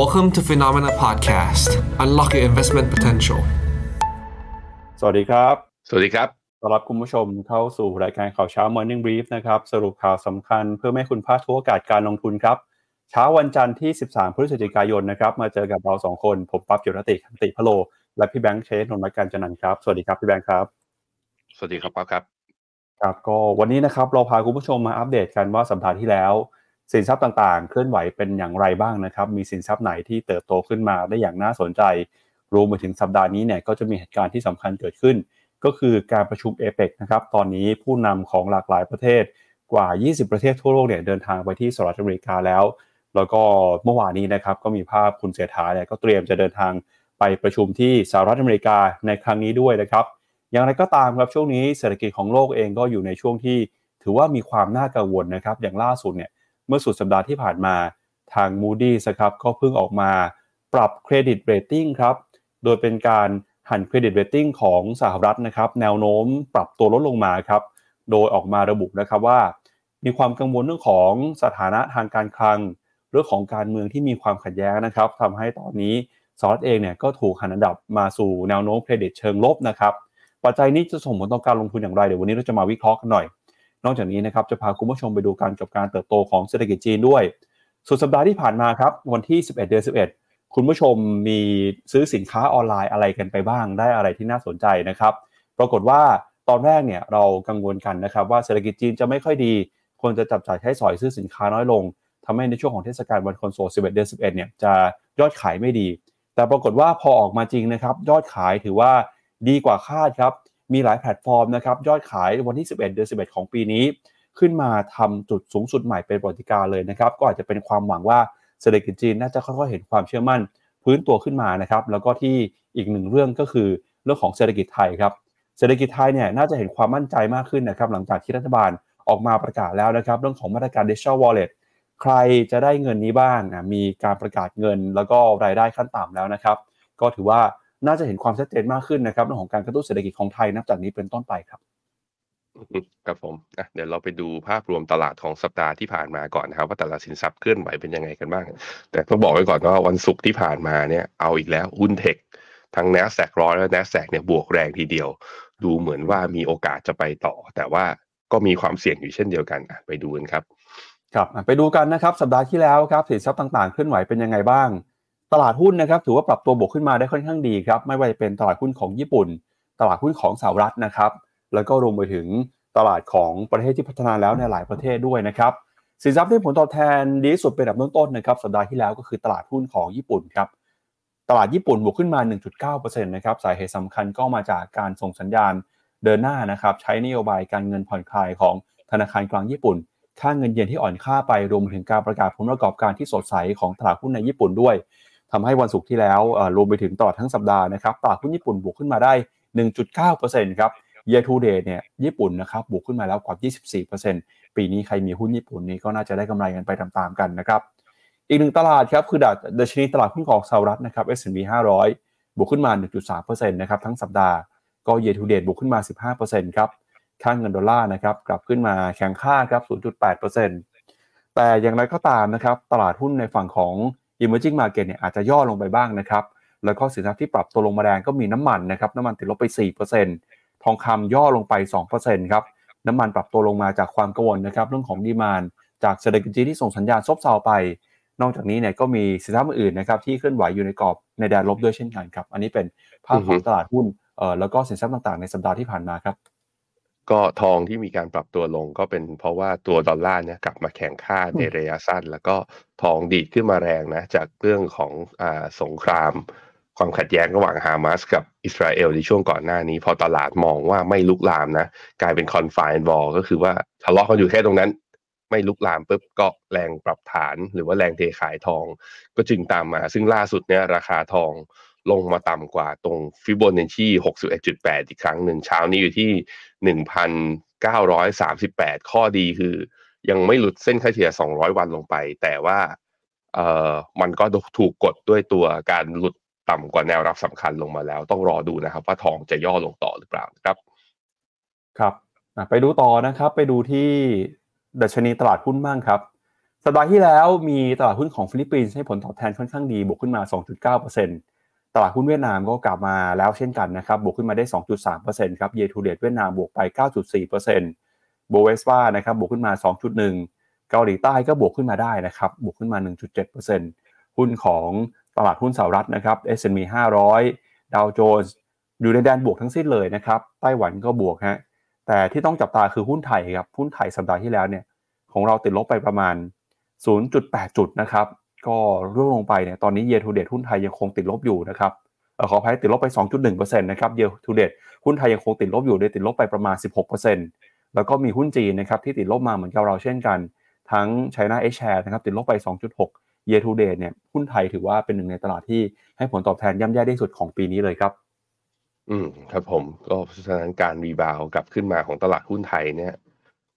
Welcome to Phenomena Podcast. Unlock your investment potential. สวัสดีครับ สวัสดีครับต้อนรับคุณผู้ชมเข้าสู่รายการข่าวเช้า Morning Brief นะครับ สรุปข่าวสำคัญเพื่อไม่ให้คุณพลาดทุกโอกาสการลงทุนครับ เช้าวันจันทร์ที่ 13 พฤศจิกายนนะครับ มาเจอกับเราสองคน ผมปั๊บจิรติคันติพะโล และพี่แบงค์เชสนนท์รักการจันนันท์ครับ สวัสดีครับพี่แบงค์ครับ สวัสดีครับป๊อบครับ ครับ ก็วันนี้นะครับเราพาคุณผู้ชมมาอัปเดตกันว่าสัปดาห์ที่แล้ว สินทรัพย์ต่างๆ เคลื่อนไหวเป็นอย่างไรบ้างนะครับ มีสินทรัพย์ไหนที่เติบโตขึ้นมาได้อย่างน่าสนใจ รวมไปถึงสัปดาห์นี้เนี่ยก็จะมีเหตุการณ์ที่สำคัญเกิดขึ้น ก็คือการประชุมเอเปกนะครับ ตอนนี้ผู้นำของหลากหลายประเทศกว่า 20 ประเทศทั่วโลกเนี่ยเดินทางไปที่สหรัฐอเมริกาแล้ว แล้วก็เมื่อวานนี้นะครับก็มีภาพคุณเสถาเนี่ยก็เตรียมจะเดินทางไปประชุมที่สหรัฐอเมริกาในครั้งนี้ด้วยนะครับ อย่างไรก็ตามครับช่วงนี้เศรษฐกิจของโลกเองก็อยู่ในช่วงที่ถือว่ามีความน่ากังวลนะครับ อย่างล่าสุดเนี่ย เมื่อสุดสัปดาห์ที่ผ่านมาทาง Moody's ครับก็เพิ่งออกมาปรับ credit rating ครับ โดยเป็นการหั่น credit rating ของสหรัฐนะครับ แนวโน้มปรับตัวลดลงมาครับ โดยออกมาระบุนะครับว่า มีความกังวลเรื่องของสถานะทางการคลัง เรื่องของการเมืองที่มีความขัดแย้งนะครับทำให้ตอนนี้สหรัฐเองเนี่ยก็ถูกหั่นอันดับมาสู่แนวโน้มเครดิตเชิงลบนะครับ ปัจจัยนี้จะส่งผลต่อการลงทุนอย่างไรเดี๋ยววันนี้เราจะมาวิเคราะห์กันหน่อย นอกจากนี้นะครับจะพาคุณผู้ชมไปดูการจบการเติบโตของเศรษฐกิจจีนด้วย สุดสัปดาห์ที่ผ่านมาครับวันที่ 11 เดือน 11 คุณผู้ชมมีซื้อสินค้าออนไลน์อะไรกันไปบ้าง ได้อะไรที่น่าสนใจนะครับ ปรากฏว่าตอนแรกเนี่ยเรากังวลกันนะครับว่าเศรษฐกิจจีนจะไม่ค่อยดี คนจะจับจ่ายใช้สอยซื้อสินค้าน้อยลงทำให้ในช่วงของเทศกาลวันคอนโซล 11 เดือน 11 เนี่ยจะยอดขายไม่ดี แต่ปรากฏว่าพอออกมาจริงนะครับยอดขายถือว่าดีกว่าคาดครับ มีหลายแพลตฟอร์มนะครับยอดขายวันที่ 11 เดือน 11 ของปีนี้ ขึ้นมาทำจุดสูงสุดใหม่เป็นประวัติการเลยนะครับ ก็อาจจะเป็นความหวังว่าเศรษฐกิจจีนน่าจะค่อยๆเห็นความเชื่อมั่นพื้นตัวขึ้นมานะครับ แล้วก็ที่อีกหนึ่งเรื่องก็คือเรื่องของเศรษฐกิจไทยครับเศรษฐกิจไทยเนี่ยน่าจะเห็นความมั่นใจมากขึ้นนะครับ หลังจากที่รัฐบาลออกมาประกาศแล้วนะครับ เรื่องของมาตรการ Digital Wallet ใครจะได้เงินนี้บ้างมีการประกาศเงินแล้วก็รายได้ขั้นต่ำแล้วนะครับ ก็ถือว่า น่าจะเห็นความชัดเจนมากขึ้นนะครับเรื่องของการกระตุ้นเศรษฐกิจของไทยนับจากนี้เป็นต้นไปครับครับผมอะเดี๋ยวเราไปดูภาพรวมตลาดของสัปดาห์ที่ผ่านมาก่อนนะครับว่าแต่ละสินทรัพย์เคลื่อนไหวเป็นยังไงกันบ้าง แต่ต้องบอกไว้ก่อนว่าวันศุกร์ที่ผ่านมาเนี่ยเอาอีกแล้วหุ้นเทคทั้ง n a s d a q ร้อยและ n a s d a q เนี่ยบวกแรงทีเดียว ดูเหมือนว่ามีโอกาสจะไปต่อ แต่ว่าก็มีความเสี่ยงอยู่เช่นเดียวกันอะไปดูกันครับ ครับไปดูกันนะครับ สัปดาห์ที่แล้วครับสินทรัพย์ต่างๆเคลื่อนไหวเป็นยังไงบ้าง ตลาดหุ้นนะครับถือว่าปรับตัวบวกขึ้นมาได้ค่อนข้างดีครับไม่ว่าจะเป็นตลาดหุ้นของญี่ปุ่น ตลาดหุ้นของสหรัฐนะครับ แล้วก็รวมไปถึงตลาดของประเทศที่พัฒนาแล้วในหลายประเทศด้วยนะครับสินทรัพย์ที่ผลตอบแทนดีที่สุดเป็นอันดับต้นๆนะครับสัปดาห์ที่แล้วก็คือตลาดหุ้นของญี่ปุ่นครับตลาดญี่ปุ่นบวกขึ้นมา 1.9%นะครับสาเหตุสำคัญก็มาจากการส่งสัญญาณเดินหน้านะครับใช้นโยบายการเงินผ่อนคลายของธนาคารกลางญี่ปุ่น ค่าเงินเยนที่อ่อนค่าไปรวมถึงการประกาศผลประกอบการที่สดใสของตลาดหุ้นในญี่ปุ่นด้วย ทำให้วันศุกร์ที่แล้วรวมไปถึงตลอดทั้งสัปดาห์นะครับตลาดหุ้นญี่ปุ่นบวกขึ้นมาได้ 1.9%ครับ year to date เนี่ยญี่ปุ่นนะครับบวกขึ้นมาแล้วกว่า 24%ปีนี้ใครมีหุ้นญี่ปุ่นนี้ก็น่าจะได้กำไรกันไปตามๆกันนะครับอีกหนึ่งตลาดครับคือดัชนีตลาดหุ้นของสหรัฐนะครับ S&P 500 บวกขึ้นมา 1.3%นะครับทั้งสัปดาห์ก็ year to date บวกขึ้นมา 15%ครับค่างเงินดอลลาร์นะครับกลับขึ้นมาแข็งค่าครับ 0.8%แต่อย่างไรก็ตามนะครับตลาดหุ้นในฝั่งของ emerging market เนี่ยอาจจะย่อลงไปบ้างนะครับแล้วก็สินทรัพย์ที่ปรับตัวลงมาแรงก็มีน้ำมันนะครับน้ำมันติดลบไป 4%ทองคำย่อลงไป 2%ครับน้ำมันปรับตัวลงมาจากความกังวลนะครับเรื่องของดีมานจากเศรษฐกิจที่ส่งสัญญาณซบเซาไป นอกจากนี้เนี่ยก็มีสินทรัพย์อื่นนะครับที่เคลื่อนไหวอยู่ในกรอบในแดนลบด้วยเช่นกันครับ อันนี้เป็นภาพของตลาดหุ้นเอ่อแล้วก็สินทรัพย์ต่างๆ ในสัปดาห์ที่ผ่านมาครับ ก็ทองที่มีการปรับตัวลงก็เป็นเพราะว่าตัวดอลลาร์เนี่ยกลับมาแข็งค่าในระยะสั้น แล้วก็ทองดีดขึ้นมาแรงนะ จากเรื่องของอ่าสงคราม ความขัดแย้งระหว่างฮามาสกับอิสราเอลในช่วงก่อนหน้านี้ พอตลาดมองว่าไม่ลุกลามนะ กลายเป็นคอนฟ n น์ w อลก็คือว่าทะเลาะกันอยู่แค่ตรงนั้น ไม่ลุกลามปุ๊บก็แรงปรับฐาน หรือว่าแรงเทขายทอง ก็จึงตามมา ซึ่งล่าสุดเนี่ยราคาทอง ลงมาต่ำกว่าตรงฟิโบนัชชี61.8 อีกครั้งหนึ่งเช้านี้อยู่ที่ 1,938 ข้อดีคือ ยังไม่หลุดเส้นค่าเฉลี่ย 200 วันลงไป แต่ว่าเอ่อมันก็ถูกกดด้วยตัวการหลุดต่ำกว่าแนวรับสำคัญลงมาแล้ว ต้องรอดูนะครับ ว่าทองจะย่อลงต่อหรือเปล่าครับ ครับไปดูต่อนะครับ ไปดูที่ดัชนีตลาดหุ้นบ้างครับสัปดาห์ที่แล้วมีตลาดหุ้นของฟิลิปปินส์ให้ผลตอบแทนค่อนข้างดีบวกขึ้นมา 2.9% ตลาดหุ้นเวียดนามก็กลับมาแล้วเช่นกันนะครับ บวกขึ้นมาได้ 2.3%ครับ year to date เวียดนามบวกไป 9.4% Bovespa นะครับบวกขึ้นมา 2.1 เกาหลีใต้ก็บวกขึ้นมาได้นะครับ บวกขึ้นมา 1.7%หุ้นของตลาดหุ้นสหรัฐนะครับ S&P 500 ดาวโจนส์อยู่ในแดนบวกทั้งสิ้นเลยนะครับ ไต้หวันก็บวกฮะ แต่ที่ต้องจับตาคือหุ้นไทยครับ หุ้นไทยสัปดาห์ที่แล้วเนี่ยของเราติดลบไปประมาณ 0.8 จุดนะครับ ก็ร่วงลงไปเนี่ยตอนนี้เยทูเดตหุ้นไทยยังคงติดลบอยู่นะครับขออภัยติดลบไป 2.1%นะครับเยทูเดตหุ้นไทยยังคงติดลบอยู่โดยติดลบไปประมาณ 16%แล้วก็มีหุ้นจีนนะครับที่ติดลบมาเหมือนกับเราเช่นกัน ทั้ง China H share นะครับติดลบไป 2.6 year to date เนี่ยหุ้นไทยถือว่าเป็นหนึ่งในตลาดที่ให้ผลตอบแทนย่ำแย่ที่สุดของปีนี้เลยครับอืมครับผมก็เพราะการ rebound กลับขึ้นมาของตลาดหุ้นไทยเนี่ย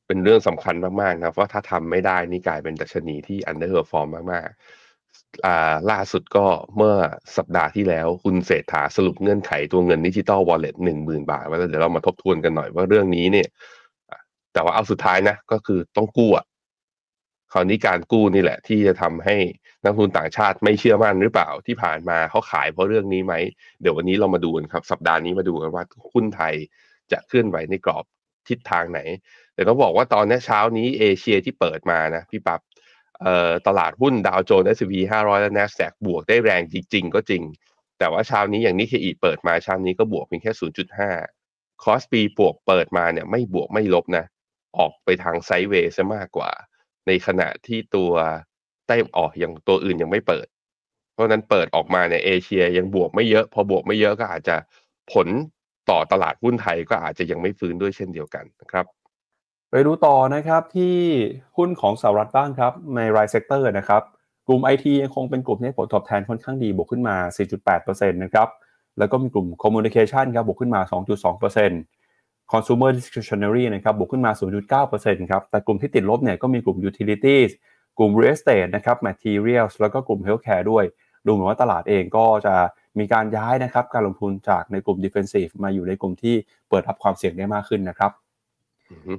เป็นเรื่องสำคัญมากๆนะว่าถ้าทำไม่ได้นี่กลายเป็นดัชนีที่ underperform มากๆล่าสุดก็เมื่อสัปดาห์ที่แล้วคุณเศรษฐาสรุปเงื่อนไขตัวเงิน digital wallet หนึ่งหมื่นบาทไว้แล้วเดี๋ยวเรามาทบทวนกันหน่อยว่าเรื่องนี้เนี่ยแต่ว่าเอาสุดท้ายนะ ก็คือต้องกู้อะคราวนี้การกู้นี่แหละ ที่จะทำให้นักทุนต่างชาติไม่เชื่อมั่นหรือเปล่าที่ผ่านมาเขาขายเพราะเรื่องนี้ไหม เดี๋ยววันนี้เรามาดูกันครับ สัปดาห์นี้มาดูกันว่าหุ้นไทยจะเคลื่อนไหวในกรอบทิศทางไหน แต่ต้องบอกว่าตอนนี้เช้านี้เอเชียที่เปิดมานะพี่ปับ๊บตลาดหุ้นดาวโจนส์ S&P 500 และ NASDAQ บวกได้แรงจริง ๆ ก็จริง แต่ว่าเช้านี้อย่างนิเคอีเปิดมาเช้านี้ก็บวกเพียงแค่ 0.5 KOSPI บวกเปิดมาเนี่ยไม่บวกไม่ลบนะ ออกไปทาง sideway ซะมากกว่า ในขณะที่ตัวใต้ออกอย่างตัวอื่นยังไม่เปิด เพราะนั้นเปิดออกมาในเอเชียยังบวกไม่เยอะ พอบวกไม่เยอะก็อาจจะผลต่อตลาดหุ้นไทยก็อาจจะยังไม่ฟื้นด้วยเช่นเดียวกันนะครับ ไปดูต่อนะครับที่หุ้นของสหรัฐบ้างครับในราย sector นะครับกลุ่ม IT ยังคงเป็นกลุ่มที่ผลตอบแทนค่อนข้างดีบวกขึ้นมา 4.8%นะครับแล้วก็มีกลุ่ม Communication ครับบวกขึ้นมา 2.2% Consumer Discretionary นะครับบวกขึ้นมา 0.9%ครับแต่กลุ่มที่ติดลบเนี่ยก็มีกลุ่ม Utilities กลุ่ม Real Estate นะครับ Materials แล้วก็กลุ่ม Healthcare ด้วย ดูเหมือนว่าตลาดเองก็จะมีการย้ายนะครับการลงทุนจากในกลุ่ม Defensive มาอยู่ในกลุ่มที่เปิดรับความเสี่ยงได้มากขึ้นนะครับ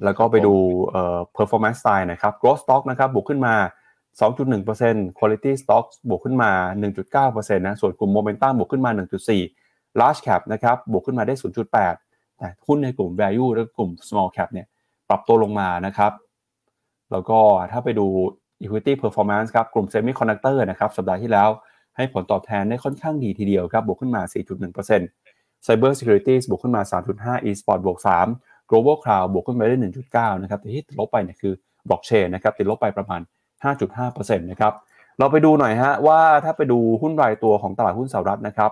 แล้วก็ไปดูเอ่อ performance style นะครับ growth stock นะครับบวกขึ้นมา 2.1% quality stocks บวกขึ้นมา 1.9%นะส่วนกลุ่ม momentum บวกขึ้นมา 1.4 large cap นะครับบวกขึ้นมาได้ 0.8แต่หุ้นในกลุ่ม value และกลุ่ม small cap เนี่ยปรับตัวลงมานะครับแล้วก็ถ้าไปดู equity performance ครับกลุ่ม semiconductor นะครับสัปดาห์ที่แล้วให้ผลตอบแทนได้ค่อนข้างดีทีเดียวครับบวกขึ้นมา 4.1% cyber security บวกขึ้นมา 3.5 e-sport บวก 3 global cloud บวกขึ้นไปได้ 1.9 นะครับแต่ที่ติดลบไปเนี่ยคือ blockchain นะครับติดลบไปประมาณ 5.5%นะครับเราไปดูหน่อยฮะว่าถ้าไปดูหุ้นรายตัวของตลาดหุ้นสหรัฐนะครับ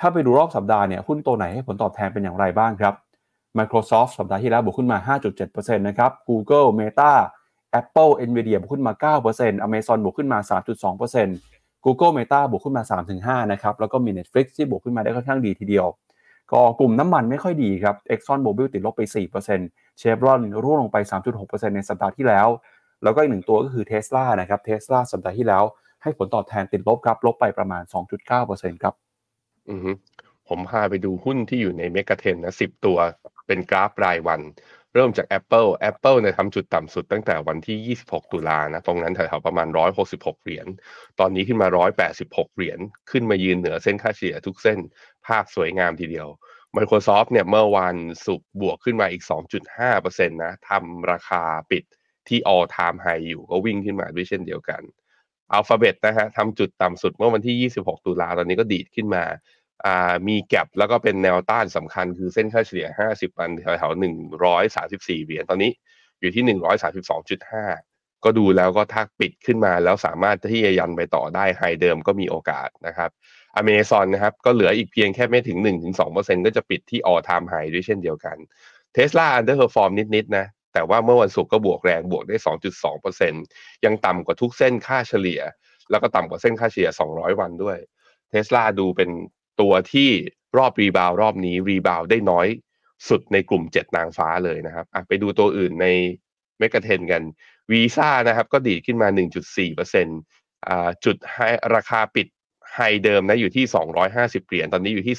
ถ้าไปดูรอบสัปดาห์เนี่ยหุ้นตัวไหนให้ผลตอบแทนเป็นอย่างไรบ้างครับ Microsoft สัปดาห์ที่แล้วบวกขึ้นมา 5.7%นะครับ Google Meta Apple Nvidia บวกขึ้นมา 9% Amazon บวกขึ้นมา 3.2% Google Meta บวกขึ้นมา 3-5 นะครับ แล้วก็มี Netflix ที่บวกขึ้นมาได้ค่อนข้างดีทีเดียว ก็กลุ่มน้ำมันไม่ค่อยดีครับ Exxon Mobil ติดลบไป 4%เชฟรอนร่วงลงไป 3.6%ในสัปดาห์ที่แล้ว แล้วก็อีกหนึ่งตัวก็คือ Tesla นะครับ Tesla สัปดาห์ที่แล้ว ให้ผลตอบแทนติดลบครับลบไปประมาณ 2.9%ครับอือผมพาไปดูหุ้นที่อยู่ในเมกะเทนนะสิบตัวเป็นกราฟรายวัน เริ่มจาก Apple Apple เนี่ยทำจุดต่ำสุดตั้งแต่วันที่ 26 ตุลานะตรงนั้นแถวๆประมาณ 166 เหรียญ ตอนนี้ขึ้นมา 186 เหรียญ ขึ้นมายืนเหนือเส้นค่าเฉลี่ยทุกเส้นภาพสวยงามทีเดียว Microsoft เนี่ยเมื่อวันศุกร์บวกขึ้นมาอีก 2.5%นะทำราคาปิดที่ all time high อยู่ก็วิ่งขึ้นมาด้วยเช่นเดียวกัน Alphabet นะฮะทำจุดต่ำสุดเมื่อวันที่ 26 ตุลาตอนนี้ก็ดีดขึ้นมาอ่า มีแก็บแล้วก็เป็นแนวต้านสำคัญคือเส้นค่าเฉลี่ย 50 วันแถวๆ134 เหรียญตอนนี้อยู่ที่ 132.5 ก็ดูแล้วก็ถ้าปิดขึ้นมาแล้วสามารถที่จะยันไปต่อได้ high เดิมก็มีโอกาสนะครับอเมซอนนะครับก็เหลืออีกเพียงแค่ไม่ถึง 1-2%ก็จะปิดที่ all time high ด้วยเช่นเดียวกัน Tesla underperform นิดๆนะแต่ว่าเมื่อวันศุกร์ก็บวกแรงบวกได้ 2.2%ยังต่ำกว่าทุกเส้นค่าเฉลี่ย แล้วก็ต่ำกว่าเส้นค่าเฉลี่ย 200 วันด้วยเทสลาดูเป็น ตัวที่รอบ rebound รอบนี้ rebound ได้น้อยสุดในกลุ่ม 7 นางฟ้าเลยนะครับไปดูตัวอื่นในเมกะเทนกันวีซ่านะครับก็ดีขึ้นมา 1.4%อ่าจุดไฮราคาปิดไฮเดิมนะอยู่ที่ 250 เหรียญตอนนี้อยู่ที่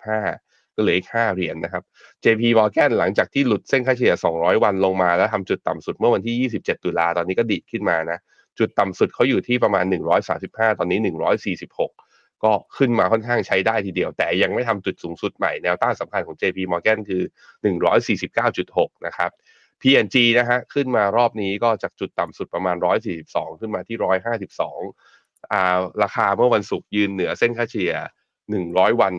245 ก็เหลืออีก 5 เหรียญนะครับ JP Morgan หลังจากที่หลุดเส้นค่าเฉลี่ย 200 วันลงมาแล้วทำจุดต่ำสุดเมื่อวันที่ 27 ตุลาตอนนี้ก็ดีขึ้นมานะ จุดต่ำสุดเขาอยู่ที่ประมาณ 135 ตอนนี้ 146 ก็ขึ้นมาค่อนข้างใช้ได้ทีเดียว แต่ยังไม่ทำจุดสูงสุดใหม่แนวต้านสำคัญของ JP Morgan คือ 149.6 นะครับ PNG นะฮะขึ้นมารอบนี้ก็จากจุดต่ำสุดประมาณ 142 ขึ้นมาที่ 152อ่าราคาเมื่อวันศุกร์ยืนเหนือเส้นค่าเฉลี่ย 100 วัน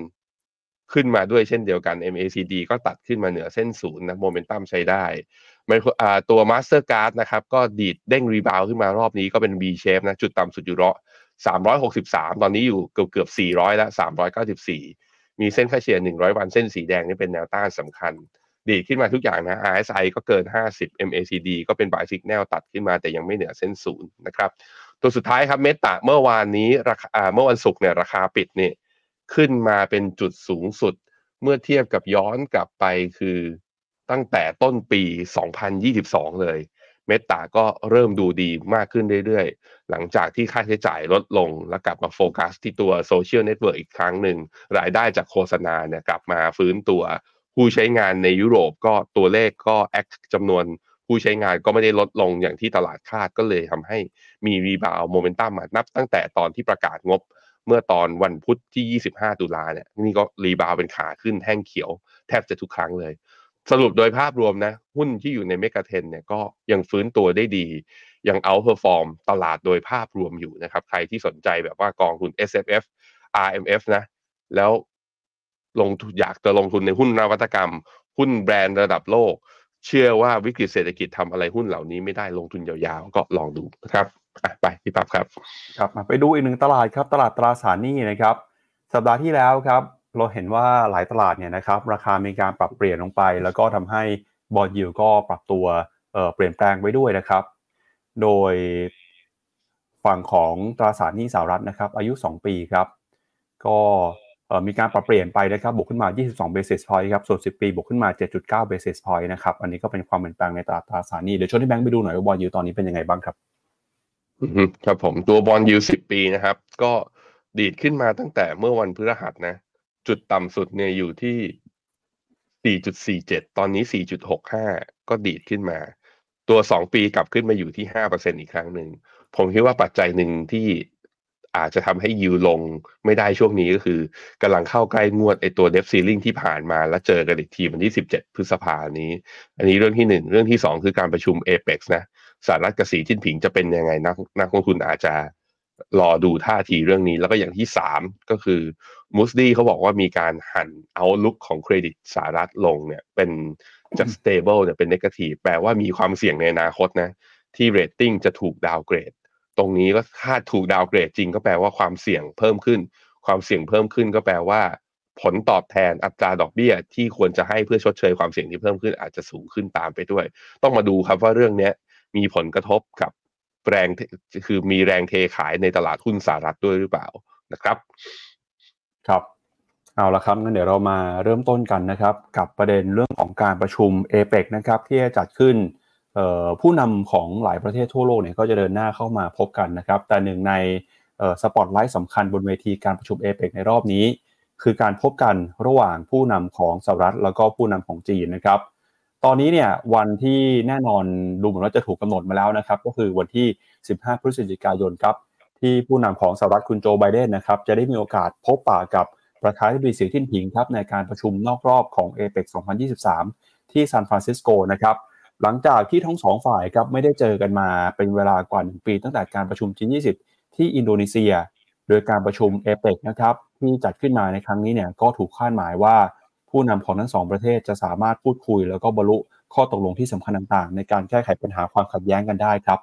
ขึ้นมาด้วยเช่นเดียวกัน MACD ก็ตัดขึ้นมาเหนือเส้นศูนย์นะโมเมนตัมใช้ได้ตัว Mastercard นะครับก็ดีดเด้งรีบาวขึ้นมารอบนี้ก็เป็น V shape นะจุดต่ำสุดอยู่รอ 363 ตอนนี้อยู่เกือบเกือบ 400 แล้ว 394 มีเส้นค่าเฉลี่ย 100 วันเส้นสีแดงนี่เป็นแนวต้านสำคัญ ดีขึ้นมาทุกอย่างนะ RSI ก็เกิน 50 MACD ก็เป็น buy signal ตัดขึ้นมาแต่ยังไม่เหนือเส้นศูนย์นะครับ ตัวสุดท้ายครับ Meta เมื่อวานนี้ราคาเมื่อวันศุกร์เนี่ยราคาปิดเนี่ยขึ้นมาเป็นจุดสูงสุด เมื่อเทียบกับย้อนกลับไปคือตั้งแต่ต้นปี 2022 เลย Meta ก็เริ่มดูดีมากขึ้นเรื่อยๆ หลังจากที่ค่าใช้จ่ายลดลง แล้วกลับมาโฟกัสที่ตัว social network อีกครั้งหนึ่ง รายได้จากโฆษณาเนี่ยกลับมาฟื้นตัว ผู้ใช้งานในยุโรปก็ตัวเลขก็ act จำนวนผู้ใช้งานก็ไม่ได้ลดลงอย่างที่ตลาดคาดก็เลยทำให้มี rebound momentum มานับตั้งแต่ตอนที่ประกาศงบเมื่อตอนวันพุธที่ 25 ตุลาเนี่ยนี่ก็ rebound เป็นขาขึ้นแท่งเขียวแทบจะทุกครั้งเลย สรุปโดยภาพรวมนะ หุ้นที่อยู่ใน mega ten เนี่ยก็ยังฟื้นตัวได้ดี ยัง outperform ตลาดโดยภาพรวมอยู่นะครับ ใครที่สนใจแบบว่ากองทุน S F F R M F นะ แล้วลงอยากจะลงทุนในหุ้นนวัตกรรม หุ้นแบรนด์ระดับโลก เชื่อว่าวิกฤตเศรษฐกิจทำอะไรหุ้นเหล่านี้ไม่ได้ลงทุนยาวๆ ก็ลองดูนะครับไปพี่ปั๊บครับ ครับไปดูอีกหนึ่งตลาดครับ ตลาดตราสารหนี้นะครับ สัปดาห์ที่แล้วครับ เราเห็นว่าหลายตลาดเนี่ยนะครับราคามีการปรับเปลี่ยนลงไป แล้วก็ทำให้บอลยิวก็ปรับตัวเปลี่ยนแปลงไปด้วยนะครับ โดยฝั่งของตราสารหนี้สหรัฐนะครับ อายุ 2 ปีครับ ก็มีการปรับเปลี่ยนไปนะครับบวกขึ้นมา 22 basis point ครับ ส่วน 10 ปีบวกขึ้นมา 7.9 basis point นะครับ อันนี้ก็เป็นความเปลี่ยนแปลงในตลาดตราสารหนี้ เดี๋ยวชวนที่แบงค์ไปดูหน่อยว่าบอลยูตอนนี้เป็นยังไงบ้างครับครับผมตัวบอลยูสิบปีนะครับ ก็ดีดขึ้นมาตั้งแต่เมื่อวันพฤหัสนะ จุดต่ำสุดเนี่ยอยู่ที่ 4.47 ตอนนี้ 4.65 ก็ดีดขึ้นมา ตัว 2 ปีกลับขึ้นมาอยู่ที่ 5%อีกครั้งหนึ่ง ผมคิดว่าปัจจัยหนึ่งที่อาจจะทำให้ยิวลงไม่ได้ช่วงนี้ก็คือกำลังเข้าใกล้งวดไอตัวเดฟซีลิงที่ผ่านมาแล้วเจอกันอีกทีวันที่ 17 พฤษภานี้ อันนี้เรื่องที่หนึ่งเรื่องที่สองคือการประชุมเอเปกนะสหรัฐกับสีจิ้นผิงจะเป็นยังไงนักนักลงทุนอาจจะรอดูท่าทีเรื่องนี้ แล้วก็อย่างที่สามก็คือ มูสดี้เขาบอกว่ามีการหั่น outlook ของเครดิตสหรัฐลงเนี่ยเป็นจาก stable เนี่ยเป็น negative แปลว่ามีความเสี่ยงในอนาคตนะ ที่เรตติ้งจะถูก downgrade ตรงนี้ก็คาดถูก downgrade จริงก็แปลว่าความเสี่ยงเพิ่มขึ้น ความเสี่ยงเพิ่มขึ้นก็แปลว่า ผลตอบแทนอัตราดอกเบี้ย ที่ควรจะให้เพื่อชดเชยความเสี่ยงที่เพิ่มขึ้นอาจจะสูงขึ้นตามไปด้วย ต้องมาดูครับว่าเรื่องนี้มีผลกระทบกับแรงคือมีแรงเทขายในตลาดหุ้นสหรัฐด้วยหรือเปล่านะครับ ครับเอาละครับงั้นเดี๋ยวเรามาเริ่มต้นกันนะครับ กับประเด็นเรื่องของการประชุมเอเปกนะครับที่จะจัดขึ้นผู้นำของหลายประเทศทั่วโลกเนี่ยก็จะเดินหน้าเข้ามาพบกันนะครับ แต่หนึ่งในสปอตไลท์สำคัญบนเวทีการประชุมเอเปกในรอบนี้ คือการพบกันระหว่างผู้นำของสหรัฐแล้วก็ผู้นำของจีนนะครับ ตอนนี้เนี่ยวันที่แน่นอนดูเหมือนว่าจะถูกกาหนดมาแล้วนะครับ ก็คือวันที่ 15 พฤศจิกายนครับ ที่ผู้นำของสหรัฐคุณโจไบเดนนะครับจะได้มีโอกาสพบปะกับประธานาธิบดีสีจิ้นผิงครับในการประชุมนอกรอบของเอเปก2023 ที่ซานฟรานซิสโกนะครับหลังจากที่ทั้งสองฝ่ายครับไม่ได้เจอกันมาเป็นเวลากว่า1ปีตั้งแต่การประชุม G20 ที่อินโดนีเซีย โดยการประชุมเอเปกนะครับที่จัดขึ้นมาในครั้งนี้เนี่ยก็ถูกคาดหมายว่า ผู้นำของทั้งสองประเทศจะสามารถพูดคุย แล้วก็บรรลุข้อตกลงที่สำคัญต่างๆ ในการแก้ไขปัญหาความขัดแย้งกันได้ครับ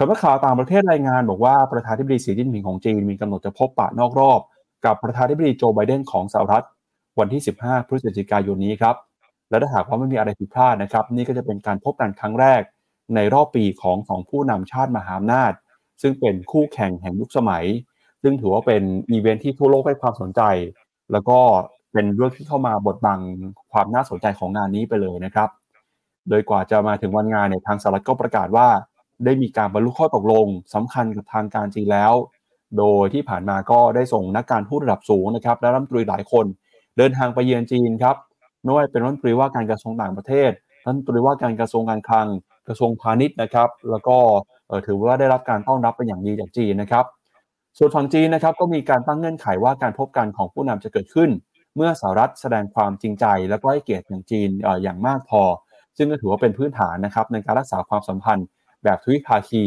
สำนักข่าวต่างประเทศรายงานบอกว่าประธานาธิบดีสีจิ้นผิงของจีนมีกำหนดจะพบปะนอกรอบ กับประธานาธิบดีโจไบเดนของสหรัฐวันที่ 15 พฤศจิกายนนี้ครับ และถ้าหากว่าไม่มีอะไรผิดพลาดนะครับ นี่ก็จะเป็นการพบกันครั้งแรกในรอบปีของสองผู้นำชาติมหาอำนาจ ซึ่งเป็นคู่แข่งแห่งยุคสมัย ซึ่งถือว่าเป็นอีเวนท์ที่ทั่วโลกให้ความสนใจ แล้วก็เป็นเรื่องที่เข้ามาบดบังความน่าสนใจของงานนี้ไปเลยนะครับ โดยกว่าจะมาถึงวันงานเนี่ยทางสหรัฐก็ประกาศว่า ได้มีการบรรลุข้อตกลงสำคัญกับทางการจีนแล้ว โดยที่ผ่านมาก็ได้ส่งนักการทูตระดับสูงนะครับและรัฐมนตรีหลายคน เดินทางไปเยือนจีนครับไม่ว่าเป็นรัฐมนตรีว่าการกระทรวงต่างประเทศรัฐมนตรีว่าการกระทรวงการคลังกระทรวงพาณิชย์นะครับ แล้วก็ถือว่าได้รับการต้อนรับเป็นอย่างดีจากจีนนะครับ ส่วนฝั่งจีนนะครับก็มีการตั้งเงื่อนไขว่าการพบกันของผู้นำจะเกิดขึ้น เมื่อสหรัฐแสดงความจริงใจ และก็ให้เกียรติอย่างจีนอย่างมากพอ ซึ่งก็ถือว่าเป็นพื้นฐานนะครับในการรักษาความสัมพันธ์ แบบทวิภาคี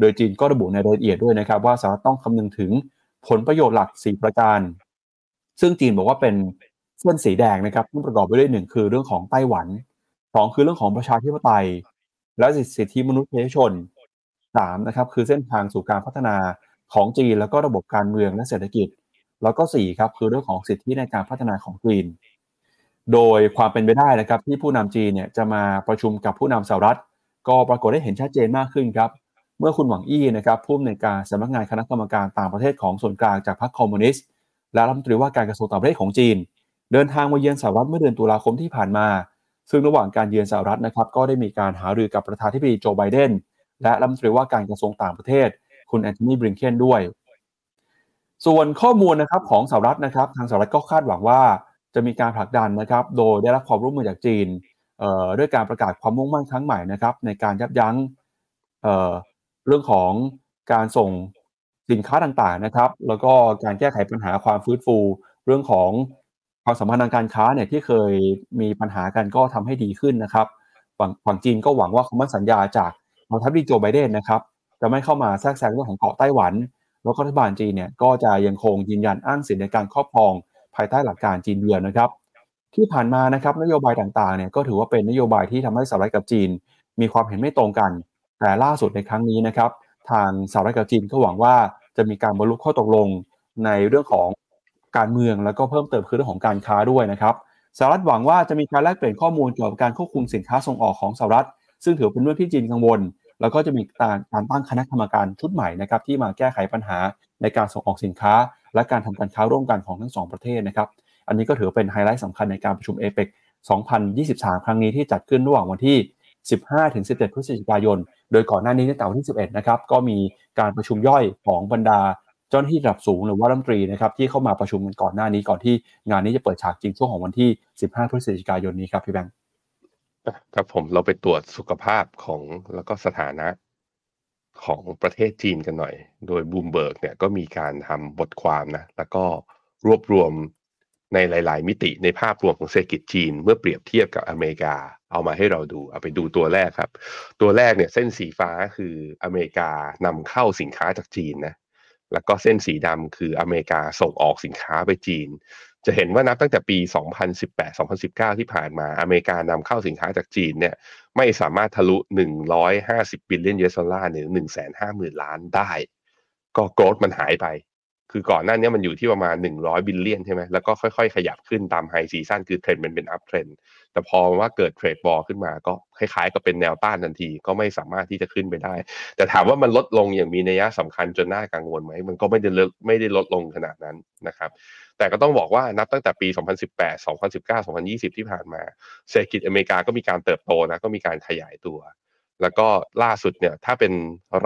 โดยจีนก็ระบุในรายละเอียดด้วยนะครับ ว่าสหรัฐต้องคำนึงถึงผลประโยชน์หลัก 4 ประการ ซึ่งจีนบอกว่าเป็นเส้นสีแดงนะครับที่ประกอบไปด้วยหนึ่งคือเรื่องของไต้หวันสองคือเรื่องของประชาธิปไตย และสิทธิมนุษยชนสามนะครับคือเส้นทางสู่การพัฒนาของจีน แล้วก็ระบบการเมืองและเศรษฐกิจ แล้วก็สี่ครับคือเรื่องของสิทธิในการพัฒนาของจีน โดยความเป็นไปได้นะครับที่ผู้นำจีนเนี่ยจะมาประชุมกับผู้นำสหรัฐ ก็ปรากฏได้เห็นชัดเจนมากขึ้นครับ เมื่อคุณหวังอี้นะครับผู้อำนวยการสำนักงานคณะกรรมการต่างประเทศของส่วนกลางจากพรรคคอมมิวนิสต์และรัฐมนตรีว่าการกระทรวงต่างประเทศของจีน เดินทางมาเยือนสหรัฐเมื่อเดือนตุลาคมที่ผ่านมา ซึ่งระหว่างการเยือนสหรัฐนะครับ ก็ได้มีการหารือกับประธานธิบดีโจไบเดนและรัฐมนตรีว่าการกระทรวงต่างประเทศ คุณแอนโทนีบริงเคนด้วย ส่วนข้อมูลนะครับของสหรัฐนะครับ ทางสหรัฐก็คาดหวังว่าจะมีการผลักดันนะครับ โดยได้รับความร่วมมือจากจีน ด้วยการประกาศความมุ่งมั่นครั้งใหม่นะครับ ในการยับยั้งเเรื่องของการส่งสินค้าต่างๆนะครับ แล้วก็การแก้ไขปัญหาความฟื้นฟู เรื่องของความสัมพันธ์ทางการค้าเนี่ยที่เคยมีปัญหากันก็ทำให้ดีขึ้นนะครับฝั่งฝั่งจีนก็หวังว่าคำมั่นสัญญาจากทางทัพดีโจไบเดนนะครับจะไม่เข้ามาแทรกแซงเรื่องของเกาะไต้หวัน แล้วก็รัฐบาลจีนเนี่ยก็จะยังคงยืนยันอ้างสิทธิในการครอบครองภายใต้หลักการจีนเยือนนะครับ ที่ผ่านมานะครับนโยบายต่างๆเนี่ยก็ถือว่าเป็นนโยบายที่ทำให้สหรัฐกับจีน มีความเห็นไม่ตรงกัน แต่ล่าสุดในครั้งนี้นะครับ ทางสหรัฐกับจีนก็หวังว่าจะมีการบรรลุข้อตกลงในเรื่องของการเมืองแล้วก็เพิ่มเติมคือเรื่องของการค้าด้วยนะครับสหรัฐหวังว่าจะมีการแลกเปลี่ยนข้อมูลเกี่ยวกับการควบคุมสินค้าส่งออกของสหรัฐ ซึ่งถือเป็นเรื่องที่จีนกังวล แล้วก็จะมีการตั้งคณะกรรมการชุดใหม่นะครับที่มาแก้ไขปัญหาในการส่งออกสินค้า และการทำการค้าร่วมกันของทั้งสองประเทศนะครับ อันนี้ก็ถือเป็นไฮไลท์สำคัญในการประชุมเอเปก2023 ครั้งนี้ที่จัดขึ้นระหว่างวันที่ 15-17 พฤศจิกายน โดยก่อนหน้านี้ตั้งแต่วันที่ 11 นะครับ ก็มีการประชุมย่อยของบรรดาเจ้าหน้าที่ระดับสูงหรือว่ารัฐมนตรีนะครับที่เข้ามาประชุมกันก่อนหน้านี้ก่อนที่งานนี้จะเปิดฉากจริงช่วงของวันที่ 15 พฤศจิกายนนี้ครับพี่แบงค์ครับผมเราไปตรวจสุขภาพของแล้วก็สถานะของประเทศจีนกันหน่อย โดยบูมเบิร์กเนี่ยก็มีการทำบทความนะแล้วก็รวบรวม ในหลาย ๆ มิติในภาพรวมของเศรษฐกิจจีน เมื่อเปรียบเทียบกับอเมริกา เอามาให้เราดู เอาไปดูตัวแรกครับ ตัวแรกเนี่ยเส้นสีฟ้าคืออเมริกานำเข้าสินค้าจากจีนนะแล้วก็เส้นสีดำคืออเมริกาส่งออกสินค้าไปจีน จะเห็นว่านับตั้งแต่ปี 2018-2019 ที่ผ่านมา อเมริกานำเข้าสินค้าจากจีนเนี่ยไม่สามารถทะลุ 150 billion US dollar หรือ150,000 ล้านได้ ก็ growth มันหายไป คือก่อนหน้านี้มันอยู่ที่ประมาณ 100 billion ใช่ไหมแล้วก็ค่อยๆ ขยับขึ้นตาม high season คือเทรนด์มันเป็น uptrend แต่พอว่าเกิด trade war ขึ้นมาก็คล้ายๆ กับเป็นแนวต้านทันที ก็ไม่สามารถที่จะขึ้นไปได้ แต่ถามว่ามันลดลงอย่างมีนัยสำคัญจนน่ากังวลไหม มันก็ไม่ได้ลดไม่ได้ลดลงขนาดนั้นนะครับ แต่ก็ต้องบอกว่านับตั้งแต่ปี 2018 2019 2020 ที่ผ่านมาเศรษฐกิจอเมริกาก็มีการเติบโตนะก็มีการขยายตัว แล้วก็ล่าสุดเนี่ยถ้าเป็น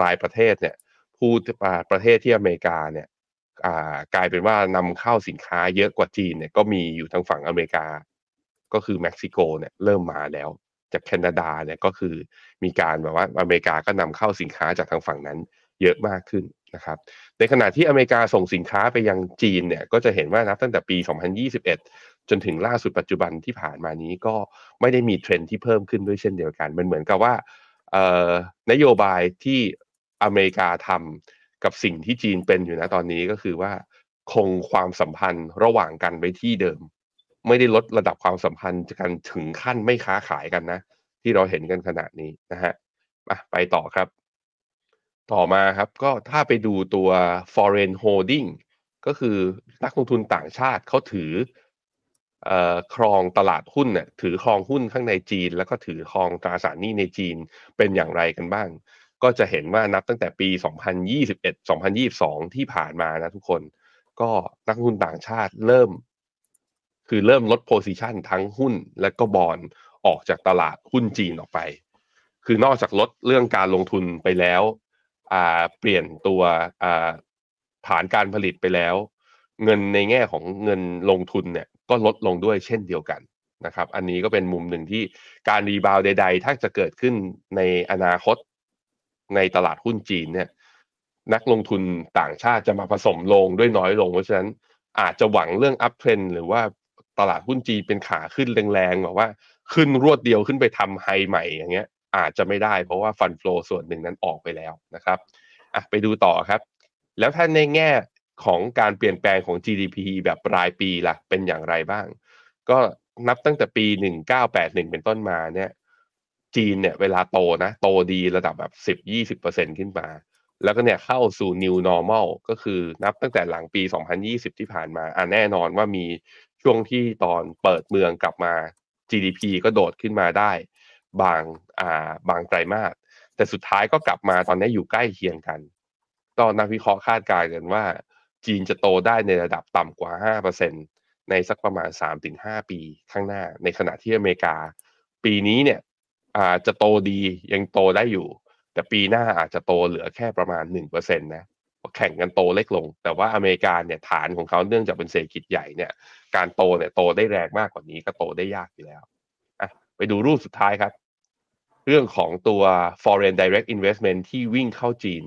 รายประเทศเนี่ยผู้ประเทศที่อเมริกาเนี่ย กลายเป็นว่านำเข้าสินค้าเยอะกว่าจีนเนี่ยก็มีอยู่ทางฝั่งอเมริกา ก็คือเม็กซิโกเนี่ยเริ่มมาแล้ว จากแคนาดาเนี่ยก็คือมีการแบบว่าอเมริกาก็นำเข้าสินค้าจากทางฝั่งนั้นเยอะมากขึ้นนะครับ ในขณะที่อเมริกาส่งสินค้าไปยังจีนเนี่ยก็จะเห็นว่านับตั้งแต่ปี 2021 จนถึงล่าสุดปัจจุบันที่ผ่านมานี้ก็ไม่ได้มีเทรนที่เพิ่มขึ้นด้วยเช่นเดียวกัน มันเหมือนกับว่านโยบายที่อเมริกาทำ กับสิ่งที่จีนเป็นอยู่นะตอนนี้ก็คือว่า คงความสัมพันธ์ระหว่างกันไว้ที่เดิม ไม่ได้ลดระดับความสัมพันธ์กันถึงขั้นไม่ค้าขายกันนะ ที่เราเห็นกันขณะนี้นะฮะไปต่อครับ ต่อมาครับก็ถ้าไปดูตัว foreign holding ก็คือนักลงทุนต่างชาติเขาถือครองตลาดหุ้นเนี่ยถือครองหุ้นข้างในจีน แล้วก็ถือครองตราสารหนี้ในจีนเป็นอย่างไรกันบ้าง ก็จะเห็นว่านับตั้งแต่ปี 2021-2022 ที่ผ่านมานะทุกคน ก็นักทุนต่างชาติเริ่ม คือเริ่มลดโพซิชันทั้งหุ้นและก็บอลออกจากตลาดหุ้นจีนออกไป คือนอกจากลดเรื่องการลงทุนไปแล้วเปลี่ยนตัวฐานการผลิตไปแล้ว เงินในแง่ของเงินลงทุนเนี่ยก็ลดลงด้วยเช่นเดียวกันนะครับ อันนี้ก็เป็นมุมหนึ่งที่การ rebound ใด ๆ ถ้าจะเกิดขึ้นในอนาคต ในตลาดหุ้นจีนเนี่ยนักลงทุนต่างชาติจะมาผสมโรงด้วยน้อยลง เพราะฉะนั้นอาจจะหวังเรื่อง uptrend หรือว่าตลาดหุ้นจีนเป็นขาขึ้นแรงๆแบบว่าขึ้นรวดเดียวขึ้นไปทำ high ใหม่อย่างเงี้ย อาจจะไม่ได้เพราะว่าฟันฟลอส่วนหนึ่งนั้นออกไปแล้วนะครับอะไปดูต่อครับ แล้วถ้าในแง่ของการเปลี่ยนแปลงของ GDP แบบรายปีล่ะเป็นอย่างไรบ้าง ก็นับตั้งแต่ปี 1981 เป็นต้นมาเนี่ย จีนเนี่ยเวลาโตนะ โตดีระดับแบบ10-20%ขึ้นมา แล้วก็เนี่ยเข้าสู่ new normal ก็คือนับตั้งแต่หลังปี 2020 ที่ผ่านมาอะแน่นอนว่ามีช่วงที่ตอนเปิดเมืองกลับมา GDP ก็โดดขึ้นมาได้ บางอ่าบางไตรมาสแต่สุดท้ายก็กลับมาตอนนี้อยู่ใกล้เคียงกันก็นักวิเคราะห์คาดการณ์กันว่า จีนจะโตได้ในระดับต่ำกว่า 5%ในสักประมาณ 3-5 ปีข้างหน้า ในขณะที่อเมริกา ปีนี้เนี่ย อาจจะโตดียังโตได้อยู่ แต่ปีหน้าอาจจะโตเหลือแค่ประมาณ1%นะแข่งกันโตเล็กลง แต่ว่าอเมริกาเนี่ยฐานของเขาเนื่องจากเป็นเศรษฐกิจใหญ่เนี่ย การโตเนี่ยโตได้แรงมากกว่านี้ก็โตได้ยากอยู่แล้วอะไปดูรูปสุดท้ายครับ เรื่องของตัว foreign direct investment ที่วิ่งเข้าจีน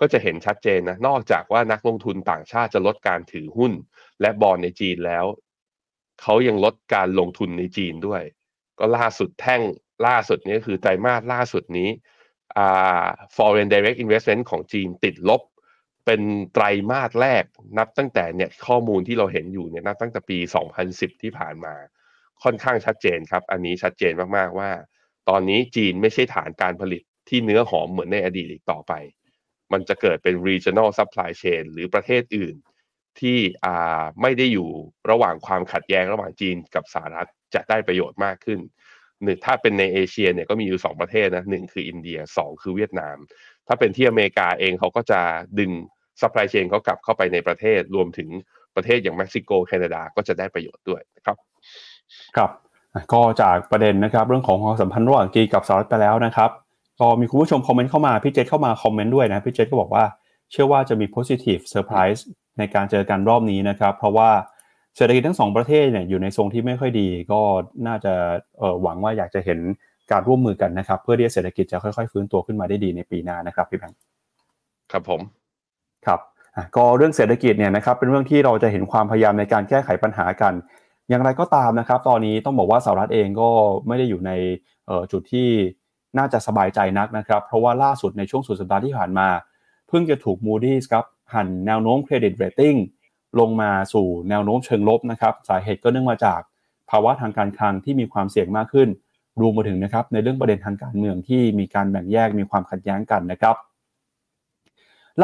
ก็จะเห็นชัดเจนนะ นอกจากว่านักลงทุนต่างชาติจะลดการถือหุ้น และบอลในจีนแล้ว เขายังลดการลงทุนในจีนด้วย ก็ล่าสุดแท่ง ล่าสุดนี้คือไตรมาสล่าสุดนี้ foreign direct investment ของจีนติดลบ เป็นไตรมาสแรกนับตั้งแต่เนี่ยข้อมูลที่เราเห็นอยู่เนี่ยนับตั้งแต่ปี 2010 ที่ผ่านมา ค่อนข้างชัดเจนครับ อันนี้ชัดเจนมากๆว่า ตอนนี้จีนไม่ใช่ฐานการผลิตที่เนื้อหอมเหมือนในอดีตอีกต่อไป มันจะเกิดเป็น regional supply chain หรือประเทศอื่น ที่อ่าไม่ได้อยู่ระหว่างความขัดแย้งระหว่างจีนกับสหรัฐจะได้ประโยชน์มากขึ้น หนึ่งถ้าเป็นในเอเชียเนี่ยก็มีอยู่2ประเทศนะหนึ่งคืออินเดีย2คือเวียดนาม ถ้าเป็นที่อเมริกาเองเขาก็จะดึง supply chain เขากลับเข้าไปในประเทศรวมถึงประเทศอย่างเม็กซิโกแคนาดาก็จะได้ประโยชน์ด้วยนะครับ ครับก็จากประเด็นนะครับ เรื่องของความสัมพันธ์ระหว่างจีนกับสหรัฐไปแล้วนะครับก็มีคุณผู้ชมคอมเมนต์เข้ามาพี่เจษเข้ามาคอมเมนต์ด้วยนะพี่เจษก็บอกว่าเชื่อว่าจะมี positive surprise ในการเจอกันรอบนี้นะครับ เพราะว่า เศรษฐกิจทั้งสองประเทศเนี่ยอยู่ในทรงที่ไม่ค่อยดี ก็น่าจะหวังว่าอยากจะเห็นการร่วมมือกันนะครับ เพื่อที่เศรษฐกิจจะค่อยๆ ฟื้นตัวขึ้นมาได้ดีในปีหน้านะครับพี่แบงค์ครับผมครับก็เรื่องเศรษฐกิจเนี่ยนะครับเป็นเรื่องที่เราจะเห็นความพยายามในการแก้ไขปัญหากัน อย่างไรก็ตามนะครับ ตอนนี้ต้องบอกว่าสหรัฐเองก็ไม่ได้อยู่ในจุดที่น่าจะสบายใจนักนะครับ เพราะว่าล่าสุดในช่วงสุดสัปดาห์ที่ผ่านมา เพิ่งจะถูก Moody's ครับหั่นแนวโน้มเครดิตเรตติ้ง ลงมาสู่แนวโน้มเชิงลบนะครับ สาเหตุก็เนื่องมาจากภาวะทางการคลังที่มีความเสี่ยงมากขึ้น รวมมาถึงนะครับในเรื่องประเด็นทางการเมืองที่มีการแบ่งแยกมีความขัดแย้งกันนะครับ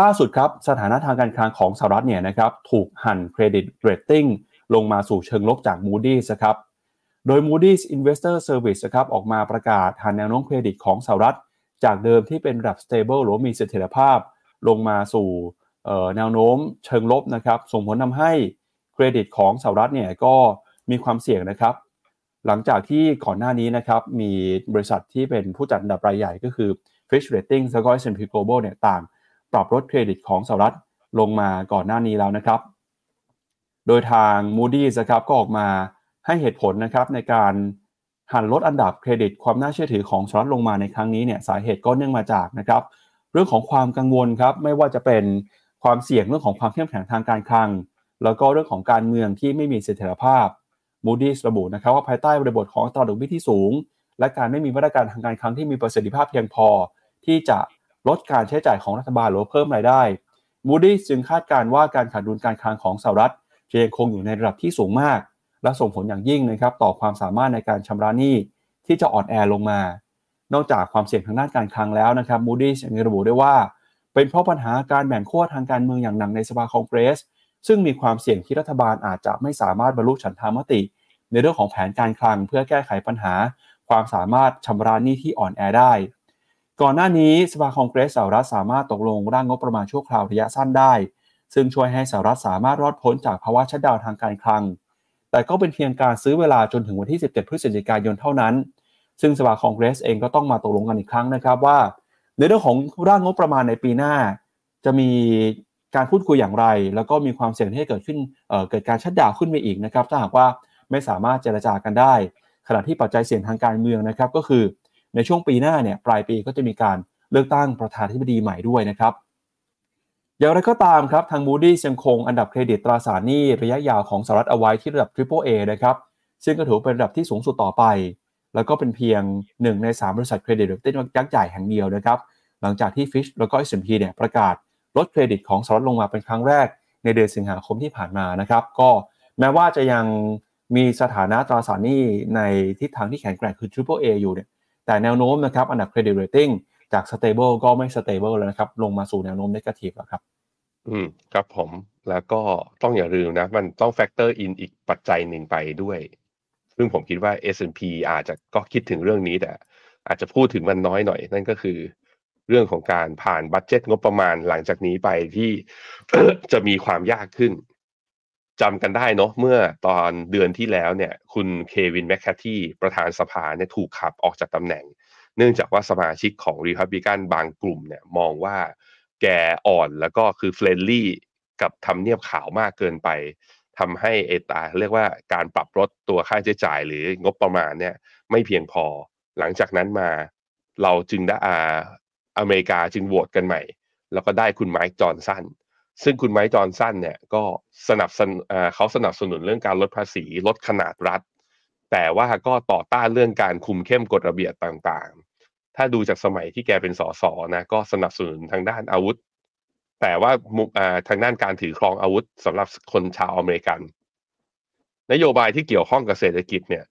ล่าสุดครับสถานะทางการคลังของสหรัฐเนี่ยนะครับถูกหั่นเครดิตเรตติ้งลงมาสู่เชิงลบจาก Moody's ครับโดย Moody's Investor Service ครับออกมาประกาศหั่นแนวโน้มเครดิตของสหรัฐ จากเดิมที่เป็นระดับ stable หรือมีเสถียรภาพ ลงมาสู่ แนวโน้มเชิงลบนะครับส่งผลทำให้เครดิตของสหรัฐเนี่ยก็มีความเสี่ยงนะครับ หลังจากที่ก่อนหน้านี้นะครับมีบริษัทที่เป็นผู้จัดอันดับรายใหญ่ก็คือ Fitch Ratings แล้วก็ S&P Global เนี่ยต่าง ปรับลดเครดิตของสหรัฐลงมาก่อนหน้านี้แล้วนะครับ โดยทาง Moody's นะครับก็ออกมาให้เหตุผลนะครับในการหันลดอันดับเครดิตความน่าเชื่อถือของสหรัฐลงมาในครั้งนี้เนี่ยสาเหตุก็เนื่องมาจากนะครับ เรื่องของความกังวลครับไม่ว่าจะเป็น ความเสี่ยงเรื่องของความเข้มแข็งทางการคลัง แล้วก็เรื่องของการเมืองที่ไม่มีเสถียรภาพ Moody's ระบุนะครับว่าภายใต้บริบทของอัตราดอกเบี้ยที่สูง และการไม่มีมาตรการทางการคลังที่มีประสิทธิภาพเพียงพอ ที่จะลดการใช้จ่ายของรัฐบาลหรือเพิ่มรายได้ Moody's จึงคาดการว่าการขาดดุลการคลังของสหรัฐจะยังคงอยู่ในระดับที่สูงมาก และส่งผลอย่างยิ่งนะครับต่อความสามารถในการชำระหนี้ที่จะอ่อนแอลงมา นอกจากความเสี่ยงทางด้านการคลังแล้วนะครับ Moody's ยังระบุได้ว่า เป็นเพราะปัญหาการแบ่งขั้วทางการเมืองอย่างหนักในสภาคองเกรส ซึ่งมีความเสี่ยงที่รัฐบาลอาจจะไม่สามารถบรรลุฉันทามติ ในเรื่องของแผนการคลังเพื่อแก้ไขปัญหา ความสามารถชำระหนี้ที่อ่อนแอได้ ก่อนหน้านี้สภาคองเกรสสหรัฐสามารถตกลงร่างงบประมาณชั่วคราวระยะสั้นได้ ซึ่งช่วยให้สหรัฐสามารถรอดพ้นจากภาวะชัดดาวทางการคลัง แต่ก็เป็นเพียงการซื้อเวลาจนถึงวันที่ 17 พฤศจิกายนเท่านั้น ซึ่งสภาคองเกรสเองก็ต้องมาตกลงกันอีกครั้งนะครับว่า ในเรื่องของร่างงบประมาณในปีหน้า จะมีการพูดคุยอย่างไร แล้วก็มีความเสี่ยงที่จะเกิดขึ้นเเกิดการชัดดาวขึ้นไปอีกนะครับถ้าหากว่าไม่สามารถเจรจากันได้ ขณะที่ปัจจัยเสี่ยงทางการเมืองนะครับ ก็คือในช่วงปีหน้าเนี่ยปลายปีก็จะมีการเลือกตั้งประธานธิบดีใหม่ด้วยนะครับอย่างไรก็ตามครับทาง Moody's ยังคงอันดับเครดิตตราสารหนี้ระยะยาวของสหรัฐเอาไว้ที่ระดับ Triple A นะครับซึ่งก็ถือเป็นระดับที่สูงสุดต่อไป แล้วก็เป็นเพียง 1 ใน 3 บริษัทเครดิตเรตติ้งยักษ์ใหญ่แห่งเดียวนะครับ หลังจากที่ Fitch แล้วก็ S&P เนี่ยประกาศลดเครดิตของสหรัฐลงมาเป็นครั้งแรก ในเดือนสิงหาคมที่ผ่านมานะครับ ก็แม้ว่าจะยังมีสถานะตราสารหนี้ในทิศทางที่แข็งแกร่งคือ Triple A อยู่เนี่ยแต่แนวโน้มนะครับอันดับเครดิตเรตติ้งจาก stable ก็ไม่ stable แล้วนะครับ ลงมาสู่แนวโน้ม negative แล้วครับ อืม ครับผมแล้วก็ต้องอย่าลืมนะ มันต้อง factor in อีกปัจจัยหนึ่งไปด้วย ซึ่งผมคิดว่า S&P อาจจะก็คิดถึงเรื่องนี้แต่ อาจจะพูดถึงมันน้อยหน่อย นั่นก็คือเรื่องของการผ่าน budget งบประมาณหลังจากนี้ไปที่จะมีความยากขึ้นจำกันได้เนาะเมื่อตอนเดือนที่แล้วเนี่ย คุณเควินแมคคาร์ธีประธานสภาเนี่ยถูกขับออกจากตำแหน่ง เนื่องจากว่าสมาชิกของรีพับลิกันบางกลุ่มเนี่ยมองว่าแกอ่อนแล้วก็คือ friendly กับทำเนียบขาวมากเกินไป ทำให้เอตาเรียกว่าการปรับลดตัวค่าใช้จ่ายหรืองบประมาณเนี่ยไม่เพียงพอ หลังจากนั้นมาเราจึงได้อาอเมริกาจึงโหวตกันใหม่ แล้วก็ได้คุณไมค์จอห์นสันซึ่งคุณไมค์จอห์นสันเนี่ยก็สนับสนุนเขาสนับสนุนเรื่องการลดภาษีลดขนาดรัฐ แต่ว่าก็ต่อต้านเรื่องการคุมเข้มกฎระเบียบต่างๆ ถ้าดูจากสมัยที่แกเป็นสสนะก็สนับสนุนทางด้านอาวุธ แต่ว่าทางด้านการถือครองอาวุธสำหรับคนชาวอเมริกัน นโยบายที่เกี่ยวข้องกับเศรษฐกิจเนี่ย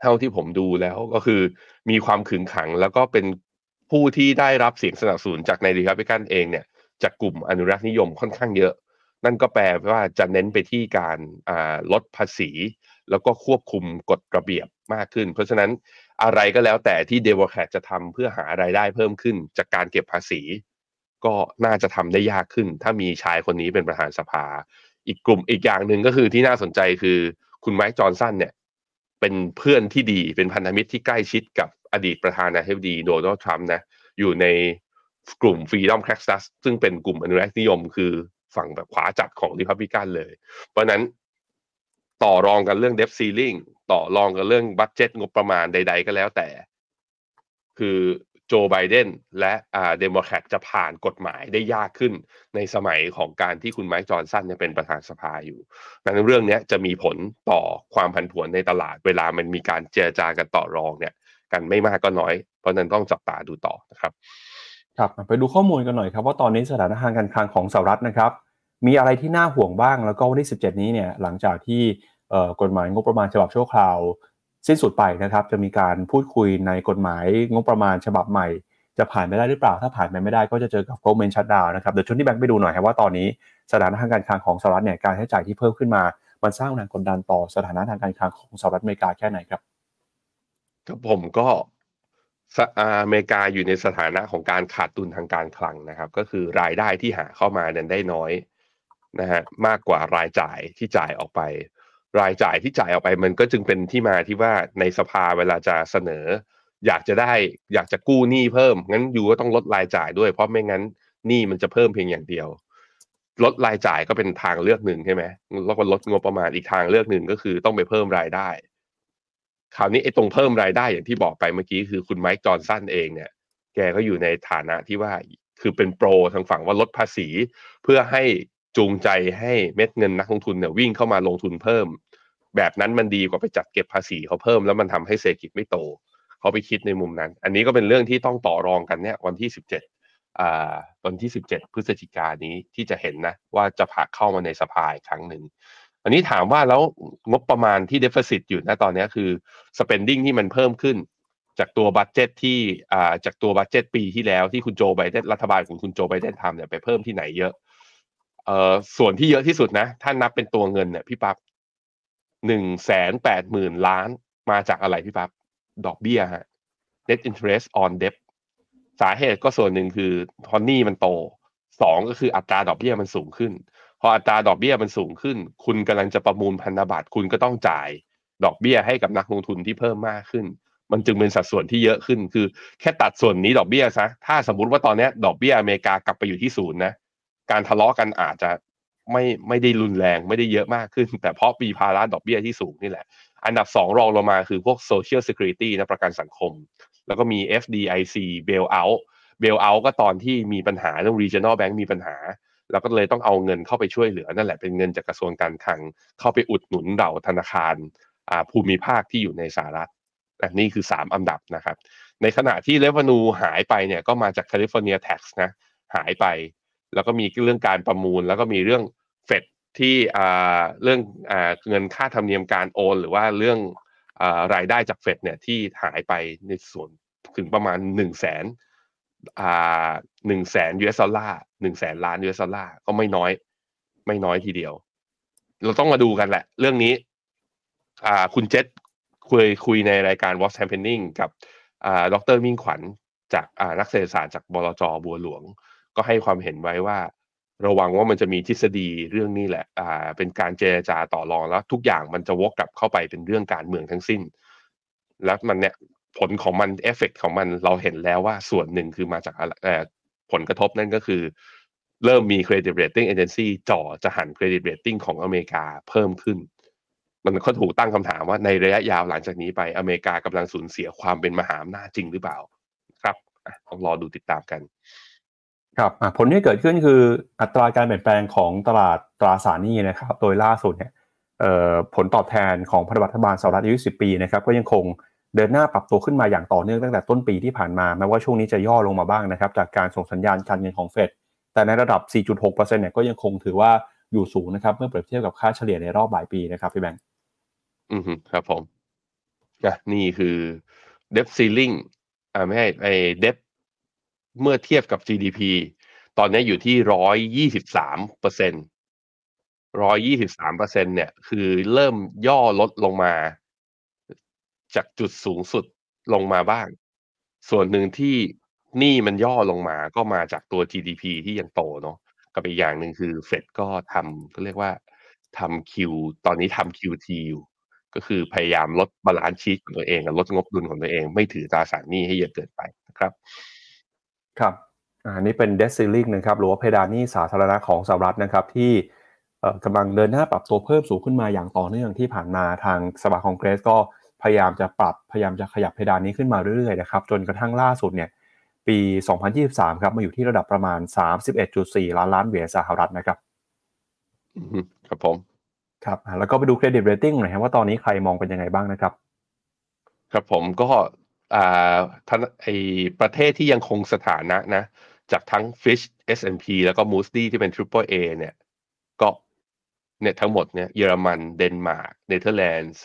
เท่าที่ผมดูแล้วก็คือมีความขึงขัง แล้วก็เป็นผู้ที่ได้รับเสียงสนับสนุนจากในรีพับลิกันเองเนี่ยจากกลุ่มอนุรักษ์นิยมค่อนข้างเยอะ นั่นก็แปลว่าจะเน้นไปที่การลดภาษี แล้วก็ควบคุมกฎระเบียบมากขึ้น เพราะฉะนั้นอะไรก็แล้วแต่ที่เดโมแครตจะทำเพื่อหารายได้เพิ่มขึ้นจากการเก็บภาษี ก็น่าจะทำได้ยากขึ้น ถ้ามีชายคนนี้เป็นประธานสภา อีกกลุ่มอีกอย่างหนึ่งก็คือที่น่าสนใจคือคุณไมค์จอห์นสันเนี่ย เป็นเพื่อนที่ดีเป็นพันธมิตรที่ใกล้ชิดกับอดีตประธานาธิบดีโดนัลด์ทรัมป์นะอยู่ในกลุ่ม Freedom Caucus ซึ่งเป็นกลุ่มอนุรักษ์นิยม คือฝั่งแบบขวาจัดของริพับลิกันเลย เพราะนั้นต่อรองกันเรื่อง debt ceiling ต่อรองกันเรื่อง budget งบประมาณใด ๆ ก็แล้วแต่ คือ โจไบเดนและอ่าเดโมแครตจะผ่านกฎหมายได้ยากขึ้นในสมัยของการที่คุณไมค์จอห์นสันเนี่ยเป็นประธานสภาอยู่ดังนั้นเรื่องนี้จะมีผลต่อความผันผวนในตลาด เวลามันมีการเจรจากันต่อรองเนี่ย กันไม่มากก็น้อย เพราะนั้นต้องจับตาดูต่อนะครับ ครับไปดูข้อมูลกันหน่อยครับว่าตอนนี้สถานการณ์การคลังของสหรัฐนะครับ มีอะไรที่น่าห่วงบ้างแล้วก็วันที่ 17 นี้เนี่ยหลังจากที่กฎหมายงบประมาณฉบับชั่วคราว สิ้นสุดไปนะครับ จะมีการพูดคุยในกฎหมายงบประมาณฉบับใหม่ จะผ่านไปได้หรือเปล่า ถ้าผ่านไปไม่ได้ก็จะเจอกับโกลเมนชัดดาวนะครับเดี๋ยวชวนที่แบงค์ไปดูหน่อยครับว่าตอนนี้สถานการณ์การคลังของสหรัฐเนี่ยการใช้จ่ายที่เพิ่มขึ้นมา มันสร้างแรงกดดันต่อสถานะทางการคลังของสหรัฐอเมริกาแค่ไหนครับครับผมก็อเมริกาอยู่ในสถานะของการขาดดุลทางการคลังนะครับ ก็คือรายได้ที่หาเข้ามานั้นได้น้อยนะฮะมากกว่ารายจ่ายที่จ่ายออกไป รายจ่ายที่จ่ายออกไปมันก็จึงเป็นที่มาที่ว่าในสภาเวลาจะเสนอ อยากจะได้อยากจะกู้หนี้เพิ่มงั้นอยู่ก็ต้องลดรายจ่ายด้วยเพราะไม่งั้นหนี้มันจะเพิ่มเพียงอย่างเดียว ลดรายจ่ายก็เป็นทางเลือกหนึ่งใช่ไหมแล้วก็ลดงบประมาณอีกทางเลือกหนึ่งก็คือต้องไปเพิ่มรายได้ คราวนี้ไอ้ตรงเพิ่มรายได้อย่างที่บอกไปเมื่อกี้คือคุณไมค์จอห์นสันเองเนี่ย แกก็อยู่ในฐานะที่ว่าคือเป็นโปรทางฝั่งว่าลดภาษี เพื่อให้จูงใจให้เม็ดเงินนักลงทุนเนี่ยวิ่งเข้ามาลงทุนเพิ่ม แบบนั้นมันดีกว่าไปจัดเก็บภาษีเขาเพิ่มแล้วมันทำให้เศรษฐกิจไม่โตเขาไปคิดในมุมนั้น อันนี้ก็เป็นเรื่องที่ต้องต่อรองกันเนี่ยวันที่สิบเจ็ดอ่าวันที่สิบเจ็ดพฤศจิกายนี้ที่จะเห็นนะว่าจะผ่าเข้ามาในสภาอีกครั้งหนึ่งอันนี้ถามว่าแล้วงบประมาณที่ deficit อยู่นะตอนนี้คือ spending ที่มันเพิ่มขึ้น จากตัว budget ที่อ่าจากตัว budget ปีที่แล้วที่คุณโจไบเดนรัฐบาลของคุณโจไบเดนทำเนี่ยไปเพิ่มที่ไหนเยอะเอ่อส่วนที่เยอะที่สุดนะ ถ้านับเป็นตัวเงินเนี่ยพี่ปั๊บ หนึ่งแสนแปดหมื่นล้านมาจากอะไรพี่ปั๊บดอกเบี้ยฮะ net interest on debt สาเหตุก็ส่วนหนึ่งคือพอหนี้มันโตสองก็คืออัตราดอกเบี้ยมันสูงขึ้น พออัตราดอกเบี้ยมันสูงขึ้น คุณกำลังจะประมูลพันธบัตรคุณก็ต้องจ่ายดอกเบี้ยให้กับนักลงทุนที่เพิ่มมากขึ้น มันจึงเป็นสัดส่วนที่เยอะขึ้น คือแค่ตัดส่วนนี้ดอกเบี้ยซะถ้าสมมติว่าตอนนี้ดอกเบี้ยอเมริกากลับไปอยู่ที่ศูนย์นะการทะเลาะกันอาจจะ ไม่ไม่ได้รุนแรงไม่ได้เยอะมากขึ้น แต่เพราะมีภาระดอกเบี้ยที่สูงนี่แหละ อันดับสองรองลงมาคือพวก social security นะประกันสังคม แล้วก็มี FDIC bail out เบลเอาก็ตอนที่มีปัญหาเรื่อง regional bank มีปัญหา แล้วก็เลยต้องเอาเงินเข้าไปช่วยเหลือนั่นแหละเป็นเงินจากกระทรวงการคลัง เข้าไปอุดหนุนเราธนาคารภูมิภาคที่อยู่ในสหรัฐอันนี้คือ 3 อันดับนะครับ ในขณะที่ revenue หายไปเนี่ยก็มาจาก California tax นะหายไปแล้วก็มีเรื่องการประมูลแล้วก็มีเรื่อง เฟดที่เรื่องเงินค่าธรรมเนียมการโอน หรือว่าเรื่องรายได้จากเฟดเนี่ยที่หายไปในส่วนถึงประมาณ1นึ่งแสนหนึ่งแสน US dollar หนึ่งแสนล้าน US dollar ก็ไม่น้อย ไม่น้อยทีเดียว เราต้องมาดูกันแหละ เรื่องนี้คุณเจษคุยคุยในรายการ What's Happening กับดรมิ่งขวัญจากนักเศรษฐศาสตร์จากบลจบัวหลวง ก็ให้ความเห็นไว้ว่า ระวังว่ามันจะมีทฤษฎีเรื่องนี้แหละ อ่า เป็นการเจรจาต่อรองแล้ว ทุกอย่างมันจะวกกลับเข้าไปเป็นเรื่องการเมืองทั้งสิ้น แล้วมันเนี่ยผลของมันเอฟเฟกของมันเราเห็นแล้วว่าส่วนหนึ่งคือมาจากผลกระทบนั่นก็คือ เริ่มมี credit rating agency จ่อจะหั่น credit rating ของอเมริกาเพิ่มขึ้น มันก็ถูกตั้งคำถามว่าในระยะยาวหลังจากนี้ไปอเมริกากำลังสูญเสียความเป็นมหาอำนาจจริงหรือเปล่า ครับต้องรอดูติดตามกัน ครับผลที่เกิดขึ้นคืออัตราการเปลี่ยนแปลงของตลาดตราสารหนี้นะครับ โดยล่าสุดเนี่ยผลตอบแทนของพันธบัตรรัฐบาลสหรัฐอายุ 10 ปีนะครับก็ยังคงเดินหน้าปรับตัวขึ้นมาอย่างต่อเนื่องตั้งแต่ต้นปีที่ผ่านมาแม้ว่าช่วงนี้จะย่อลงมาบ้างนะครับ จากการส่งสัญญาณการเงินของเฟดแต่ในระดับ 4.6%เนี่ยก็ยังคงถือว่าอยู่สูงนะครับ เมื่อเปรียบเทียบกับค่าเฉลี่ยในรอบหลายปีนะครับพี่แบงค์อืมครับผมนะนี่คือ debt ceiling อ่าไม่ใช่ไอ้ debt เมื่อเทียบกับ GDP ตอนนี้อยู่ที่ร้อยยี่สิบสามเปอร์เซ็นร้อยยี่สิบสามเปอร์เซ็นเนี่ย คือเริ่มย่อลดลงมา จากจุดสูงสุดลงมาบ้าง ส่วนหนึ่งที่นี้มันย่อลงมาก็มาจากตัว GDP ที่ยังโตเนาะกับอีกอย่างหนึ่งคือเฟดก็ทำก็เรียกว่าทำ Q ตอนนี้ทำ QT อยู่ก็คือพยายามลด balance sheet ของตัวเองลดงบดุลของตัวเอง ไม่ถือตราสารหนี้ให้เยอะเกินไปนะครับ ครับอันนี้เป็น debt ceiling นะครับหรือว่าเพดานหนี้สาธารณะของสหรัฐนะครับที่กำลังเดินหน้าปรับตัวเพิ่มสูงขึ้นมาอย่างต่อเนื่องที่ผ่านมาทางสภาคองเกรสก็พยายามจะปรับพยายามจะขยับเพดานหนี้ขึ้นมาเรื่อยๆนะครับจนกระทั่งล่าสุดเนี่ยปี 2023 ครับมาอยู่ที่ระดับประมาณ 31.4 ล้านล้านเหรียญสหรัฐนะครับครับผมครับแล้วก็ไปดู credit rating หน่อยครับว่าตอนนี้ใครมองเป็นยังไงบ้างนะครับ ครับผมก็อ่าท่าน ไอประเทศที่ยังคงสถานะนะ จากทั้ง Fitch S&P แล้วก็ Moody ที่เป็น Triple A เนี่ย ก็เนี่ยทั้งหมดเนี่ยเยอรมันเดนมาร์กเนเธอร์แลนด์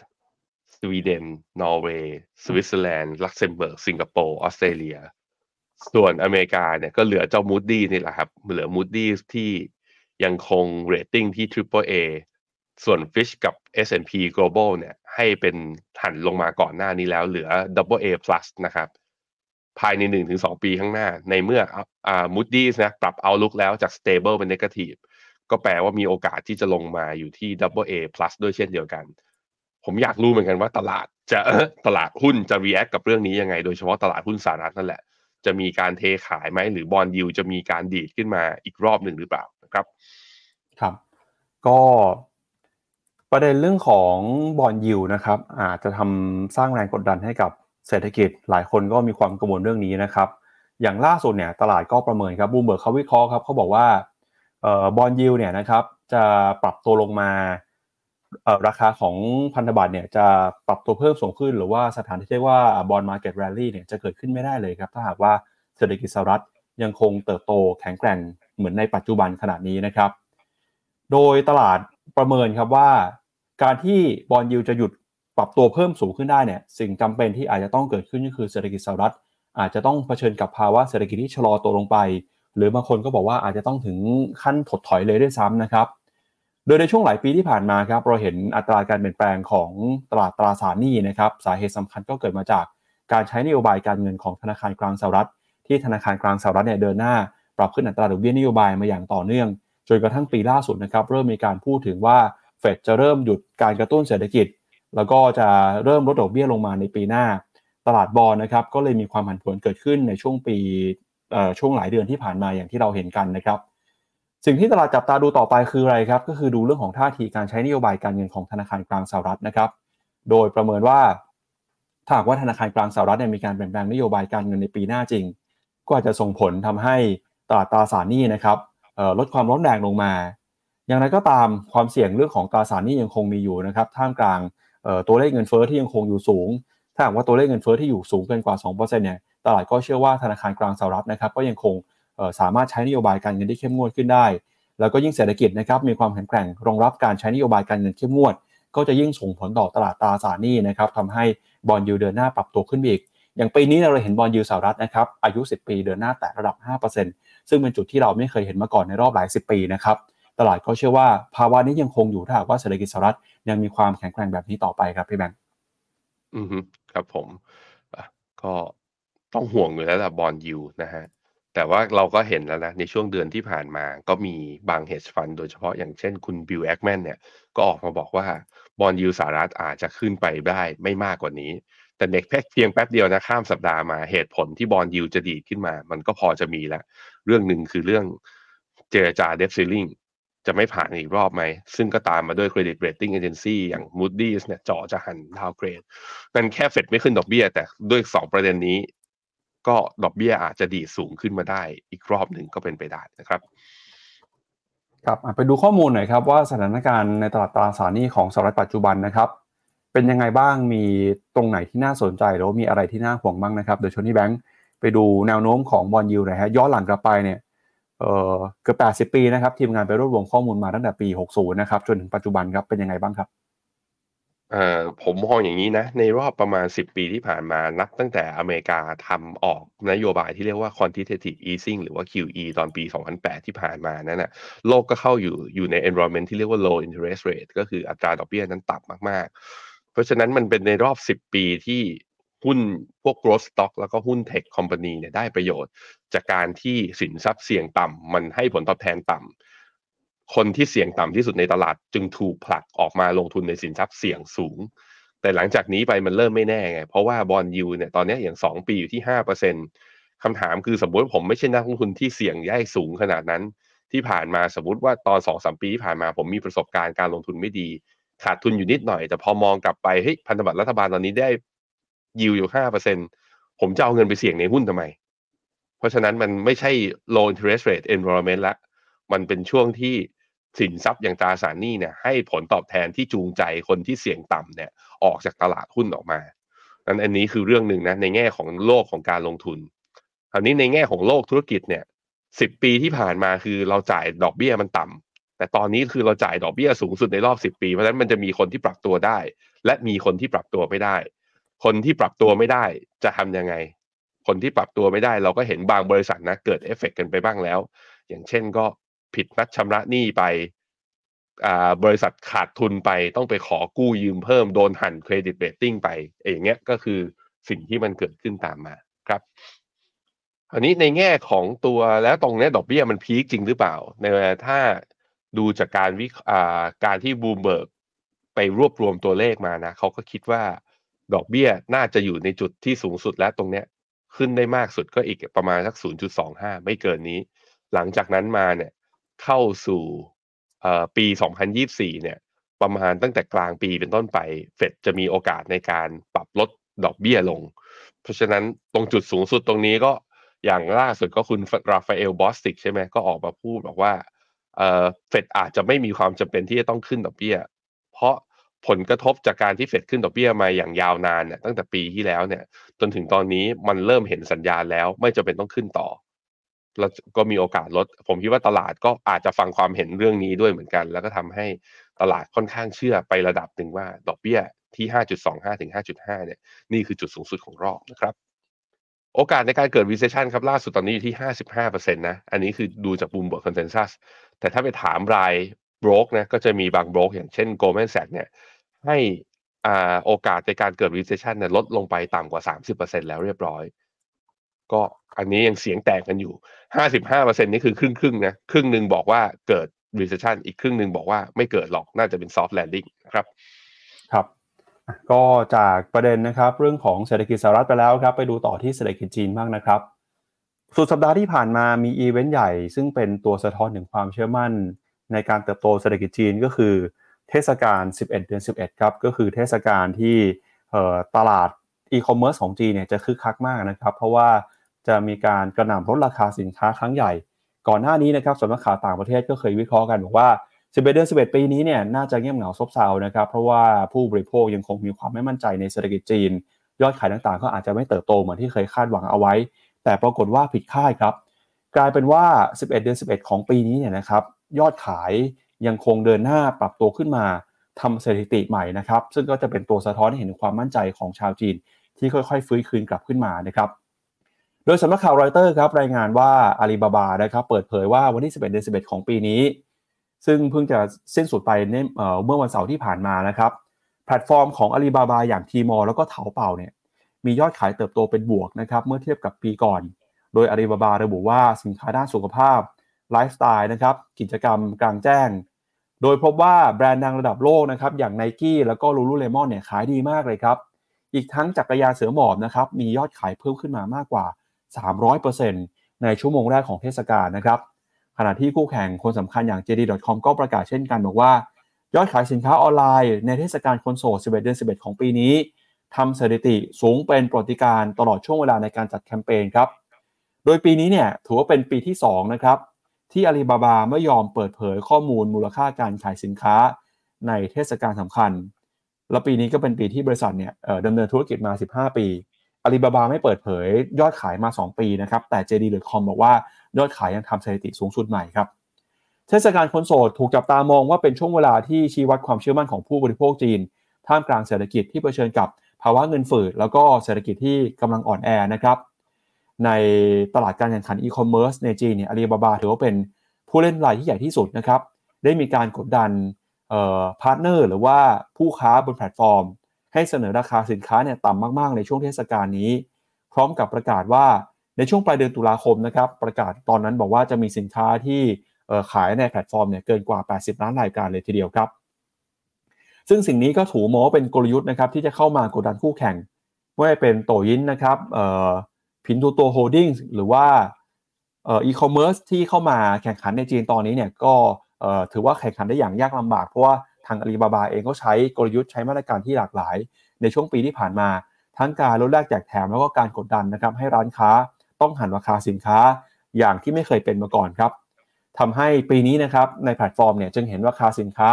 สวีเดนนอร์เวย์สวิตเซอร์แลนด์ลักเซมเบิร์กสิงคโปร์ออสเตรเลีย ส่วนอเมริกาเนี่ยก็เหลือเจ้า Moody นี่แหละครับ เหลือ Moody ที่ยังคงเรตติ้งที่ Triple A ส่วน Fitch กับ S&P Global เนี่ยให้เป็นหั่นลงมาก่อนหน้านี้แล้วเหลือ Double A plus นะครับ ภายใน 1-2 ปีข้างหน้า ในเมื่ออ่า Moody's นะปรับ outlook แล้วจาก stable เป็น negative ก็แปลว่ามีโอกาสที่จะลงมาอยู่ที่ Double A plus ด้วยเช่นเดียวกัน ผมอยากรู้เหมือนกันว่าตลาดจะตลาดหุ้นจะ react กับเรื่องนี้ยังไง โดยเฉพาะตลาดหุ้นสหรัฐนั่นแหละ จะมีการเทขายไหมหรือ bond yield จะมีการดีดขึ้นมาอีกรอบหนึ่งหรือเปล่านะครับ ครับ ก็ ประเด็นเรื่องของ bond yield นะครับอาจจะทำสร้างแรงกดดันให้กับเศรษฐกิจ หลายคนก็มีความกังวลเรื่องนี้นะครับ อย่างล่าสุดเนี่ยตลาดก็ประเมินครับบูมเบิร์กเขาวิเคราะห์ครับเขาบอกว่า bond yield เนี่ยนะครับจะปรับตัวลงมาราคาของพันธบัตรเนี่ยจะปรับตัวเพิ่มสูงขึ้น หรือว่าสถานที่เรียกว่า bond market rally เนี่ยจะเกิดขึ้นไม่ได้เลยครับ ถ้าหากว่าเศรษฐกิจสหรัฐยังคงเติบโตแข็งแกร่งเหมือนในปัจจุบันขนาดนี้นะครับ โดยตลาดประเมินครับว่า การที่บอลยูจะหยุดปรับตัวเพิ่มสูงขึ้นได้เนี่ยสิ่งจำเป็นที่อาจจะต้องเกิดขึ้นก็คือเศรษฐกิจสหรัฐอาจจะต้องเผชิญกับภาวะเศรษฐกิจที่ชะลอตัวลงไป หรือบางคนก็บอกว่าอาจจะต้องถึงขั้นถดถอยเลยด้วยซ้ำนะครับ โดยในช่วงหลายปีที่ผ่านมาครับเราเห็นอัตราการเปลี่ยนแปลงของตลาดตราสารหนี้นะครับสาเหตุสำคัญก็เกิดมาจากการใช้นโยบายการเงินของธนาคารกลางสหรัฐ ที่ธนาคารกลางสหรัฐเนี่ยเดินหน้า ปรับขึ้นอัตราดอกเบี้ยนโยบายมาอย่างต่อเนื่องจนกระทั่งปีล่าสุดนะครับเริ่มมีการพูดถึงว่า เฟดจะเริ่มหยุดการกระตุ้นเศรษฐกิจ แล้วก็จะเริ่มลดดอกเบี้ยลงมาในปีหน้า ตลาดบอลนะครับก็เลยมีความผันผวนเกิดขึ้นในช่วงปีช่วงหลายเดือนที่ผ่านมาอย่างที่เราเห็นกันนะครับ สิ่งที่ตลาดจับตาดูต่อไปคืออะไรครับ ก็คือดูเรื่องของท่าทีการใช้นโยบายการเงินของธนาคารกลางสหรัฐนะครับ โดยประเมินว่าถ้าหากว่าธนาคารกลางสหรัฐเนี่ยมีการเปลี่ยนแปลงนโยบายการเงินในปีหน้าจริง ก็อาจจะส่งผลทำให้ตลาดตราสารหนี้นะครับลดความร้อนแรงลงมา อย่างไรก็ตามความเสี่ยงเรื่องของตราสารนี้ยังคงมีอยู่นะครับท่ามกลางตัวเลขเงินเฟ้อที่ยังคงอยู่สูง ถ้าหากว่าตัวเลขเงินเฟ้อที่อยู่สูงเกินกว่า 2%เนี่ยตลาดก็เชื่อว่าธนาคารกลางสหรัฐนะครับก็ยังคงสามารถใช้นโยบายการเงินที่เข้มงวดขึ้นได้ แล้วก็ยิ่งเศรษฐกิจนะครับมีความแข็งแกร่งรองรับการใช้นโยบายการเงินเข้มงวด ก็จะยิ่งส่งผลต่อตลาดตราสารหนี้นะครับทำให้ bond yield เดินหน้าปรับตัวขึ้นอีก อย่างปีนี้เราเห็น bond yield สหรัฐนะครับอายุ 10 ปีเดินหน้าแตะระดับ 5%ซึ่งเป็นจุดที่เราไม่เคยเห็นมาก่อนในรอบหลาย 10 ปีนะครับ ตลาดก็เชื่อว่าภาวะนี้ยังคงอยู่ถ้าหากว่าเศรษฐกิจสหรัฐยังมีความแข็งแกร่งแบบนี้ต่อไปครับพี่แบงค์อืมครับผมก็ต้องห่วงอยู่แล้วแหละ bond yield นะฮะแต่ว่าเราก็เห็นแล้วนะ ในช่วงเดือนที่ผ่านมาก็มีบางเฮดฟันโดยเฉพาะอย่างเช่นคุณบิลแอคแมนเนี่ย ก็ออกมาบอกว่าบอลยูสหรัฐอาจจะขึ้นไปได้ไม่มากกว่านี้ แต่เน็กแพ็เพียงแป๊บเดียวนะ ข้ามสัปดาห์มาเหตุผลที่บอลยูจะดีดขึ้นมา มันก็พอจะมีแล้วเรื่องหนึ่งคือเรื่องเจรจาเดฟซิลลิง จะไม่ผ่านอีกรอบไหม ซึ่งก็ตามมาด้วยเครดิตเรตติ้งเอเจนซี่อย่าง Moody's เนี่ยจ่อจะหันดาวเกรดนั่นแค่เฟดไม่ขึ้นดอกเบี้ย แต่ด้วยสองประเด็นนี้ ก็ดอกเบี้ยอาจจะดีสูงขึ้นมาได้อีกรอบหนึ่งก็เป็นไปได้นะครับครับไปดูข้อมูลหน่อยครับว่าสถานการณ์ในตลาดตราสารหนี้ของสหรัฐปัจจุบันนะครับ เป็นยังไงบ้างมีตรงไหนที่น่าสนใจหรือมีอะไรที่น่าห่วงบ้างนะครับโดยชนที่แบงค์ไปดูแนวโน้มของบอลยูน่อยฮะย้อนหลังกลับไปเนี่ย เกือบ80 ปีนะครับทีมงานไปรวบรวมข้อมูลมาตั้งแต่ปี 60 นะครับจนถึงปัจจุบันครับเป็นยังไงบ้างครับเอ่อผมมองอย่างนี้นะ ในรอบประมาณ 10 ปีที่ผ่านมานับตั้งแต่อเมริกาทำออกนโยบายที่เรียกว่า quantitative easing หรือว่า QE ตอนปี 2008 ที่ผ่านมานั่นนะโลกก็เข้าอยู่อยู่ใน environment ที่เรียกว่า low interest rate ก็คืออัตราดอกเบี้ยนั้นต่ำมาก ๆ เพราะฉะนั้นมันเป็นในรอบ 10 ปีที่ หุ้นพวก growth stock แล้วก็หุ้น tech company เนี่ยได้ประโยชน์ จากการที่สินทรัพย์เสี่ยงต่ำมันให้ผลตอบแทนต่ำคนที่เสี่ยงต่ำที่สุดในตลาดจึงถูกผลักออกมาลงทุนในสินทรัพย์เสี่ยงสูง แต่หลังจากนี้ไปมันเริ่มไม่แน่ไง เพราะว่า bond yield เนี่ยตอนนี้อย่าง 2 ปีอยู่ที่5%คำถามคือสมมติผมไม่ใช่นักลงทุนที่เสี่ยงย่ายสูงขนาดนั้น ที่ผ่านมาสมมติว่าตอน2อสปีที่ผ่านมาผมมีประสบการณ์การลงทุนไม่ดี ขาดทุนอยู่นิดหน่อย แต่พอมองกลับไปเฮ้ยพันธบัตรรัฐบาลตอนนี้ได้ yield อยู่ห้าเปอร์เซ็นต์ผมจะเอาเงินไปเสี่ยงในหุ้นทำไม เพราะฉะนั้นมันไม่ใช่ low interest rate environment ละ มันเป็นช่วงที่สินทรัพย์อย่างตราสารหนี้เนี่ยให้ผลตอบแทนที่จูงใจคนที่เสี่ยงต่ำเนี่ยออกจากตลาดหุ้นออกมานั้นอันนี้คือเรื่องหนึ่งนะในแง่ของโลกของการลงทุนคราวนี้ในแง่ของโลกธุรกิจเนี่ยสิบปีที่ผ่านมาคือเราจ่ายดอกเบี้ยมันต่ำแต่ตอนนี้คือเราจ่ายดอกเบี้ยสูงสุดในรอบสิบปี เพราะฉะนั้นมันจะมีคนที่ปรับตัวได้ และมีคนที่ปรับตัวไม่ได้ คนที่ปรับตัวไม่ได้จะทำยังไง คนที่ปรับตัวไม่ได้ เราก็เห็นบางบริษัทนะเกิดเอฟเฟกกันไปบ้างแล้ว อย่างเช่นก็ผิดนัดชำระหนี้ไปบริษัทขาดทุนไปต้องไปขอกู้ยืมเพิ่มโดนหั่น credit rating ไปอย่างเงี้ยก็คือสิ่งที่มันเกิดขึ้นตามมาครับอันนี้ในแง่ของตัวแล้วตรงนี้ดอกเบี้ยมัน peak จริงหรือเปล่า ในถ้าดูจากการวิการที่บูมเบิร์กไปรวบรวมตัวเลขมานะเขาก็คิดว่า ดอกเบี้ยน่าจะอยู่ในจุดที่สูงสุดแล้วตรงเนี้ยขึ้นได้มากสุดก็อีกประมาณสัก 0.25 ไม่เกินนี้ หลังจากนั้นมาเนี่ยเข้าสู่ปี 2024 เนี่ยประมาณตั้งแต่กลางปีเป็นต้นไป เฟดจะมีโอกาสในการปรับลดดอกเบี้ยลง เพราะฉะนั้นตรงจุดสูงสุดตรงนี้ก็อย่างล่าสุดก็คุณราฟาเอลบอสติกใช่ไหมก็ออกมาพูดบอกว่าเฟดอาจจะไม่มีความจำเป็นที่จะต้องขึ้นดอกเบี้ย เพราะ ผลกระทบจากการที่เฟดขึ้นดอกเบี้ยมาอย่างยาวนานเนี่ยตั้งแต่ปีที่แล้วเนี่ย จนถึงตอนนี้มันเริ่มเห็นสัญญาณแล้ว ไม่จำเป็นต้องขึ้นต่อแล้วก็มีโอกาสลด ผมคิดว่าตลาดก็อาจจะฟังความเห็นเรื่องนี้ด้วยเหมือนกัน แล้วก็ทำให้ตลาดค่อนข้างเชื่อไประดับหนึ่งว่าดอกเบี้ยที่ 5.25 ถึง 5.5 เนี่ย นี่คือจุดสูงสุดของรอบนะครับ โอกาสในการเกิด recession ครับ ล่าสุดตอนนี้อยู่ที่ 55%นะ อันนี้คือดูจาก Bloomberg consensus แต่ถ้าไปถามรายโบรกนะ ก็จะมีบางโบรกอย่างเช่น Goldman Sachs เนี่ย ให้อ่าโอกาสในการเกิด recession เนี่ยลดลงไปต่ำกว่า 30%แล้วเรียบร้อย ก็อันนี้ยังเสียงแตกกันอยู่ 55%นี่คือครึ่งครึ่งนะครึ่งหนึ่งบอกว่าเกิด recession อีกครึ่งหนึ่งบอกว่าไม่เกิดหรอกน่าจะเป็น soft landing ครับ ครับก็จากประเด็นนะครับ เรื่องของเศรษฐกิจสหรัฐไปแล้วครับ ไปดูต่อที่เศรษฐกิจจีนบ้างนะครับ สุดสัปดาห์ที่ผ่านมามีอีเวนต์ใหญ่ ซึ่งเป็นตัวสะท้อนถึงความเชื่อมั่น ในการเติบโตเศรษฐกิจจีนก็คือ เทศกาล 11 เดือน 11 ครับ ก็คือเทศกาลที่ตลาดอีคอมเมิร์ซของจีนเนี่ยจะคึกคักมากนะครับ เพราะว่าจะมีการกระหน่ำลดราคาสินค้าครั้งใหญ่ ก่อนหน้านี้นะครับสำนักข่าวต่างประเทศก็เคยวิเคราะห์กันบอกว่า 11 เดือน 11 ปีนี้เนี่ยน่าจะเงียบเหงาซบเซานะครับ เพราะว่าผู้บริโภคยังคงมีความไม่มั่นใจในเศรษฐกิจจีน ยอดขายต่างๆ ก็อาจจะไม่เติบโตเหมือนที่เคยคาดหวังเอาไว้ แต่ปรากฏว่าผิดคาดครับ กลายเป็นว่า 11 เดือน 11 ของปีนี้เนี่ยนะครับยอดขาย ยังคงเดินหน้าปรับตัวขึ้นมาทำสถิติใหม่นะครับ ซึ่งก็จะเป็นตัวสะท้อนให้เห็นความมั่นใจของชาวจีน ที่ค่อยๆ ฟื้นคืนกลับขึ้นมานะครับ โดยสำนักข่าวรอยเตอร์ครับรายงานว่าอาลีบาบานะครับเปิดเผยว่าวันที่ 11 เดือน 11 ของปีนี้ ซึ่งเพิ่งจะสิ้นสุดไปเมื่อวันเสาร์ที่ผ่านมานะครับ แพลตฟอร์มของอาลีบาบาอย่าง Tmall แล้วก็เถาเป่าเนี่ยมียอดขายเติบโตเป็นบวกนะครับเมื่อเทียบกับปีก่อน โดยอาลีบาบาระบุว่าสินค้าด้านสุขภาพไลฟ์สไตล์นะครับกิจกรรมกลางแจ้ง โดยพบว่าแบรนด์ดังระดับโลกนะครับอย่าง n i กี้แล้วก็ Lululemon เนี่ยขายดีมากเลยครับ อีกทั้งจักรยานเสือหมอบนะครับมียอดขายเพิ่มขึ้นมามากกว่า 300%ในชั่วโมงแรกของเทศกาลนะครับขณะที่คู่แข่งคนสำคัญอย่าง JD.com ก็ประกาศเช่นกันบอกว่า ยอดขายสินค้าออนไลน์ในเทศกาลคนโสด 11 เดือน 11 ของปีนี้ทำสถิติสูงเป็นปรติการตลอดช่วงเวลาในการจัดแคมเปญครับ โดยปีนี้เนี่ยถือว่าเป็นปีที่ 2 นะครับ ที่อาลีบาบาไม่ยอมเปิดเผยข้อมูลมูลค่าการขายสินค้าในเทศกาลสำคัญ และปีนี้ก็เป็นปีที่บริษัทเนี่ยดำเนินธุรกิจมา 15 ปีอาลีบาบาไม่เปิดเผยยอดขายมา 2 ปีนะครับ แต่ JD.com บอกว่ายอดขายยังทำสถิติสูงสุดใหม่ครับ เทศกาลคนโสดถูกจับตามองว่าเป็นช่วงเวลาที่ชี้วัดความเชื่อมั่นของผู้บริโภคจีน ท่ามกลางเศรษฐกิจที่เผชิญกับภาวะเงินฝืดแล้วก็เศรษฐกิจที่กำลังอ่อนแอนะครับ ในตลาดการแข่งขันอีคอมเมิร์ซในจีนเนี่ยอาลีบาบาถือว่าเป็นผู้เล่นรายที่ใหญ่ที่สุดนะครับ ได้มีการกดดันเอ่อพาร์ทเนอร์หรือว่าผู้ค้าบนแพลตฟอร์ม ให้เสนอราคาสินค้าเนี่ยต่ำมาก ๆ ในช่วงเทศกาลนี้ พร้อมกับประกาศว่าในช่วงปลายเดือนตุลาคมนะครับ ประกาศตอนนั้นบอกว่าจะมีสินค้าที่ขายในแพลตฟอร์มเนี่ยเกินกว่า 80 ล้านรายการเลยทีเดียวครับ ซึ่งสิ่งนี้ก็ถูกมองว่าเป็นกลยุทธ์นะครับที่จะเข้ามากดดันคู่แข่งไม่ว่าเป็นโต่วอินนะครับ Pinduoduo Holdings หรือว่าอีคอมเมิร์ซที่เข้ามาแข่งขันในจีนตอนนี้เนี่ยก็ถือว่าแข่งขันได้อย่างยากลำบากเพราะว่าทางอาลีบาบาเองก็ใช้กลยุทธ์ใช้มาตรการที่หลากหลาย ในช่วงปีที่ผ่านมา ทั้งการลดแลกแจกแถมแล้วก็การกดดันนะครับให้ร้านค้าต้องหั่นราคาสินค้าอย่างที่ไม่เคยเป็นมาก่อนครับทำให้ปีนี้นะครับในแพลตฟอร์มเนี่ยจึงเห็นราคาสินค้า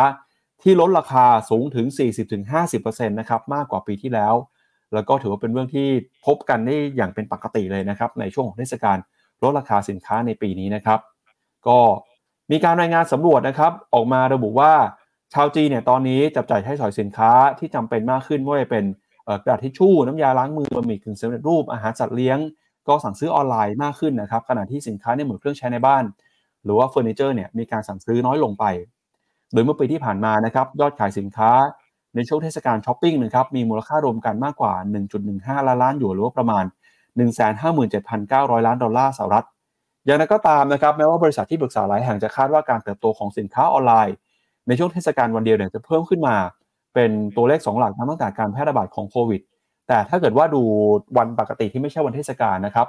ที่ลดราคาสูงถึง 40-50%นะครับมากกว่าปีที่แล้ว แล้วก็ถือว่าเป็นเรื่องที่พบกันได้อย่างเป็นปกติเลยนะครับ ในช่วงของเทศกาลลดราคาสินค้าในปีนี้นะครับ ก็มีการรายงานสำรวจนะครับ ออกมาระบุว่าชาวจีนเนี่ยตอนนี้จับจ่ายใช้สอยสินค้าที่จำเป็นมากขึ้นไม่ว่าจะเป็นกระดาษทิชชู่น้ำยาล้างมือบะหมี่กึ่งสำเร็จรูปอาหารสัตว์เลี้ยง ก็สั่งซื้อออนไลน์มากขึ้นนะครับขณะที่สินค้าในหมวดเครื่องใช้ในบ้าน หรือว่าเฟอร์นิเจอร์เนี่ยมีการสั่งซื้อน้อยลงไป โดยเมื่อปีที่ผ่านมานะครับยอดขายสินค้า ในช่วงเทศกาลช้อปปิ้งนะครับมีมูลค่ารวมกันมากกว่า 1.15 ล้านล้านหยวนหรือว่าประมาณ 157,900 ล้านดอลลาร์สหรัฐ อย่างไรก็ตามนะครับแม้ว่าบริษัทที่ปรึกษาหลายแห่งจะคาดว่าการเติบโตของสินค้าออนไลน์ ในช่วงเทศกาลวันเดียวเนี่ยจะเพิ่มขึ้นมา เป็นตัวเลข 2 หลักตั้งแต่การแพร่ระบาดของโควิด แต่ถ้าเกิดว่าดูวันปกติที่ไม่ใช่วันเทศกาลนะครับ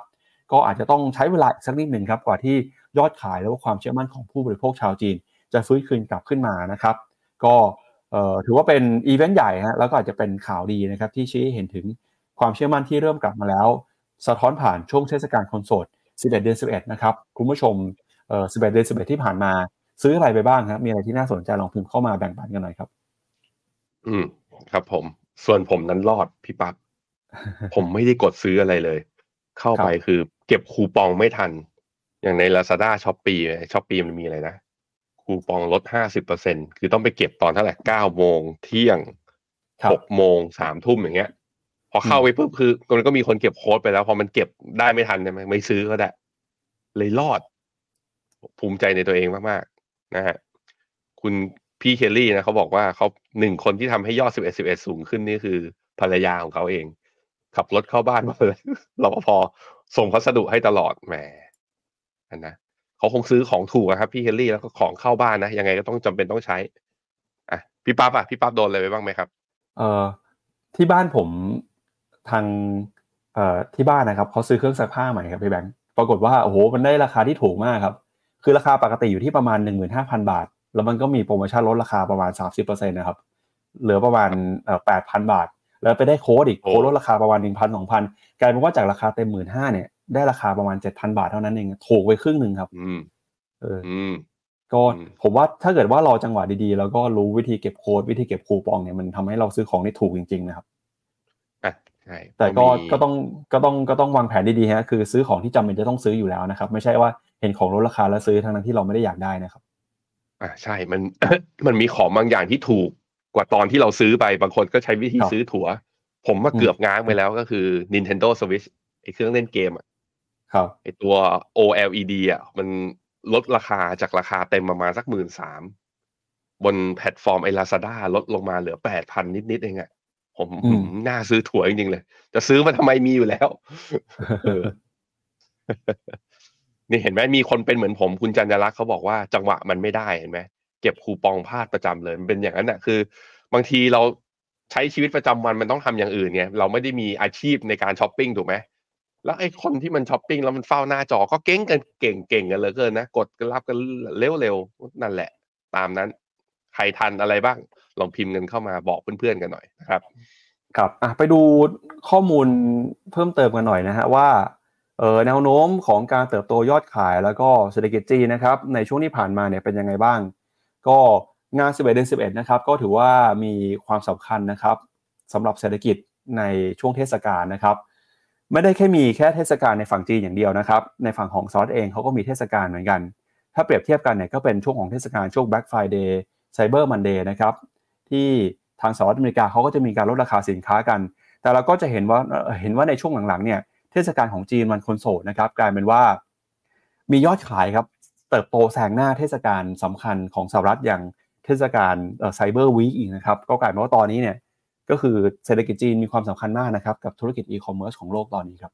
ก็อาจจะต้องใช้เวลาสักนิดหนึ่งครับกว่าที่ยอดขายและความเชื่อมั่นของผู้บริโภคชาวจีน จะฟื้นคืนกลับขึ้นมานะครับ ก็ ถือว่าเป็นอีเวนต์ใหญ่ฮะแล้วก็อาจจะเป็นข่าวดีนะครับที่ชี้ให้เห็นถึงความเชื่อมั่นที่เริ่มกลับมาแล้ว สะท้อนผ่านช่วงเทศกาลคนโสด 11 เดือน 11 นะครับ คุณผู้ชมเอ่อ11 เดือน 11 ที่ผ่านมา ซื้ออะไรไปบ้างครับมีอะไรที่น่าสนใจลองพิมพ์เข้ามาแบ่งปันกันหน่อยครับ อืมครับผม ส่วนผมนั้นรอดพี่ปับ๊บผมไม่ได้กดซื้ออะไรเลย เข้าไปคือเก็บคูปองไม่ทัน อย่างใน Lazada s h o p ปีช้อปปีมันมีอะไรนะ คูปองลด50%คือต้องไปเก็บตอนเท่าไหร่9โมงเที่ยง6โมง3ทุ่มอย่างเงี้ย พอเข้าไปปุ๊บคือมันก็มีคนเก็บโค้ดไปแล้ว พอมันเก็บได้ไม่ทันเนี่ยไม่ซื้อก็ได้ เลยรอด ภูมิใจในตัวเองมากๆนะฮะคุณพี่เคลลี่นะเขาบอกว่าเขาหนึ่งคนที่ทำให้ยอด11 11สูงขึ้นนี่คือ ภรรยาของเขาเอง ขับรถเข้าบ้านมาเลยรปภส่งพัสดุให้ตลอดแหมอันนะ เขาคงซื้อของถูกครับพี่เคลลี่แล้วก็ของเข้าบ้านนะยังไงก็ต้องจำเป็นต้องใช้อะพี่ปั๊บอะพี่ปั๊บโดนอะไรไปบ้างไหมครับ เอ่อที่บ้านผมทางเอ่อที่บ้านนะครับเขาซื้อเครื่องซักผ้าใหม่ครับพี่แบงค์ปรากฏว่าโอ้โหมันได้ราคาที่ถูกมากครับ คือราคาปกติอยู่ที่ประมาณ 15,000 บาท แล้วมันก็มีโปรโมชั่นลดราคาประมาณ 30%นะครับเหลือประมาณเอ่อ8,000บาท แล้วไปได้โค้ดอีกโค้ดลดราคาประมาณ1,000 2,000กลายเป็นว่าจากราคาเต็ม15,000เนี่ย ได้ราคาประมาณเจ็ดพันบาทเท่านั้นเองถูกไปครึ่งหนึ่งครับอืมเอออืมก็อืมผมว่าถ้าเกิดว่ารอจังหวะดีๆ แล้วก็รู้วิธีเก็บโค้ดวิธีเก็บคูปองเนี่ยมันทำให้เราซื้อของได้ถูกจริง ๆ นะครับอะใช่แต่ก็มีก็ต้องก็ต้องก็ต้องวางแผนดีๆฮะคือซื้อของที่จำเป็นจะต้องซื้ออยู่แล้วนะครับ ไม่ใช่ว่าเห็นของลดราคาแล้วซื้อทั้งนั้นที่เราไม่ได้อยากได้นะครับอะใช่มันมันมีของบางอย่างที่ถูกกว่าตอนที่เราซื้อไปบางคนก็ใช้วิธีครับซื้อถั่วผมมาอืมเกือบง้างไปแล้วก็คือ Nintendo Switch ไอเครื่องเล่นเกมอะ ครับไอตัว OLED อะมันลดราคาจากราคาเต็มประมาณสักหมื่นสามบนแพลตฟอร์มไอ Lazada ลดลงมาเหลือแปดพันนิดๆเองอะผมอืมน่าซื้อถั่วจริงๆเลย จะซื้อมาทำไมมีอยู่แล้วเออนี่เห็นไหมมีคนเป็นเหมือนผมคุณจันยรักษ์เขาบอกว่าจังหวะมันไม่ได้เห็นไหมเก็บคูปองพลาดประจำเลยมันเป็นอย่างนั้นน่ะคือ บางทีเราใช้ชีวิตประจำวันมันต้องทำอย่างอื่นไงเราไม่ได้มีอาชีพในการช้อปปิ้งถูกไหม แล้วไอ้คนที่มันช้อปปิ้งแล้วมันเฝ้าหน้าจอก็เก่งกันเก่งเก่งกันเหลยเกินนะ กดกันรับกันเร็วๆนั่นแหละ ตามนั้น ใครทันอะไรบ้าง ลองพิมพ์กันเข้ามาบอกเพื่อนๆกันหน่อยนะครับครับอะไปดูข้อมูลเพิ่มเติมกันหน่อยนะฮะว่าเออแนวโน้มของการเติบโตยอดขายแล้วก็เศรษฐกิจจีนนะครับในช่วงที่ผ่านมาเนี่ยเป็นยังไงบ้าง ก็งาน 11 เดือน 11 นะครับ ก็ถือว่ามีความสำคัญนะครับสำหรับเศรษฐกิจในช่วงเทศกาลนะครับ ไม่ได้แค่มีแค่เทศกาลในฝั่งจีนอย่างเดียวนะครับ ในฝั่งของซอสเองเขาก็มีเทศกาลเหมือนกัน ถ้าเปรียบเทียบกันเนี่ยก็เป็นช่วงของเทศกาลช่วง Black Friday Cyber Monday นะครับที่ทางสหรัฐอเมริกาเขาก็จะมีการลดราคาสินค้ากัน แต่เราก็จะเห็นว่าเห็นว่าในช่วงหลังๆเนี่ยเทศกาลของจีนวันคนโสดนะครับกลายเป็นว่า มียอดขายครับเติบโตแซงหน้าเทศกาลสำคัญของสหรัฐอย่างเทศกาล Cyber Week อีกนะครับก็กลายเป็นว่าตอนนี้เนี่ย ก็คือเศรษฐกิจจีนมีความสำคัญมากนะครับกับธุรกิจอีคอมเมิร์ซของโลกตอนนี้ครับ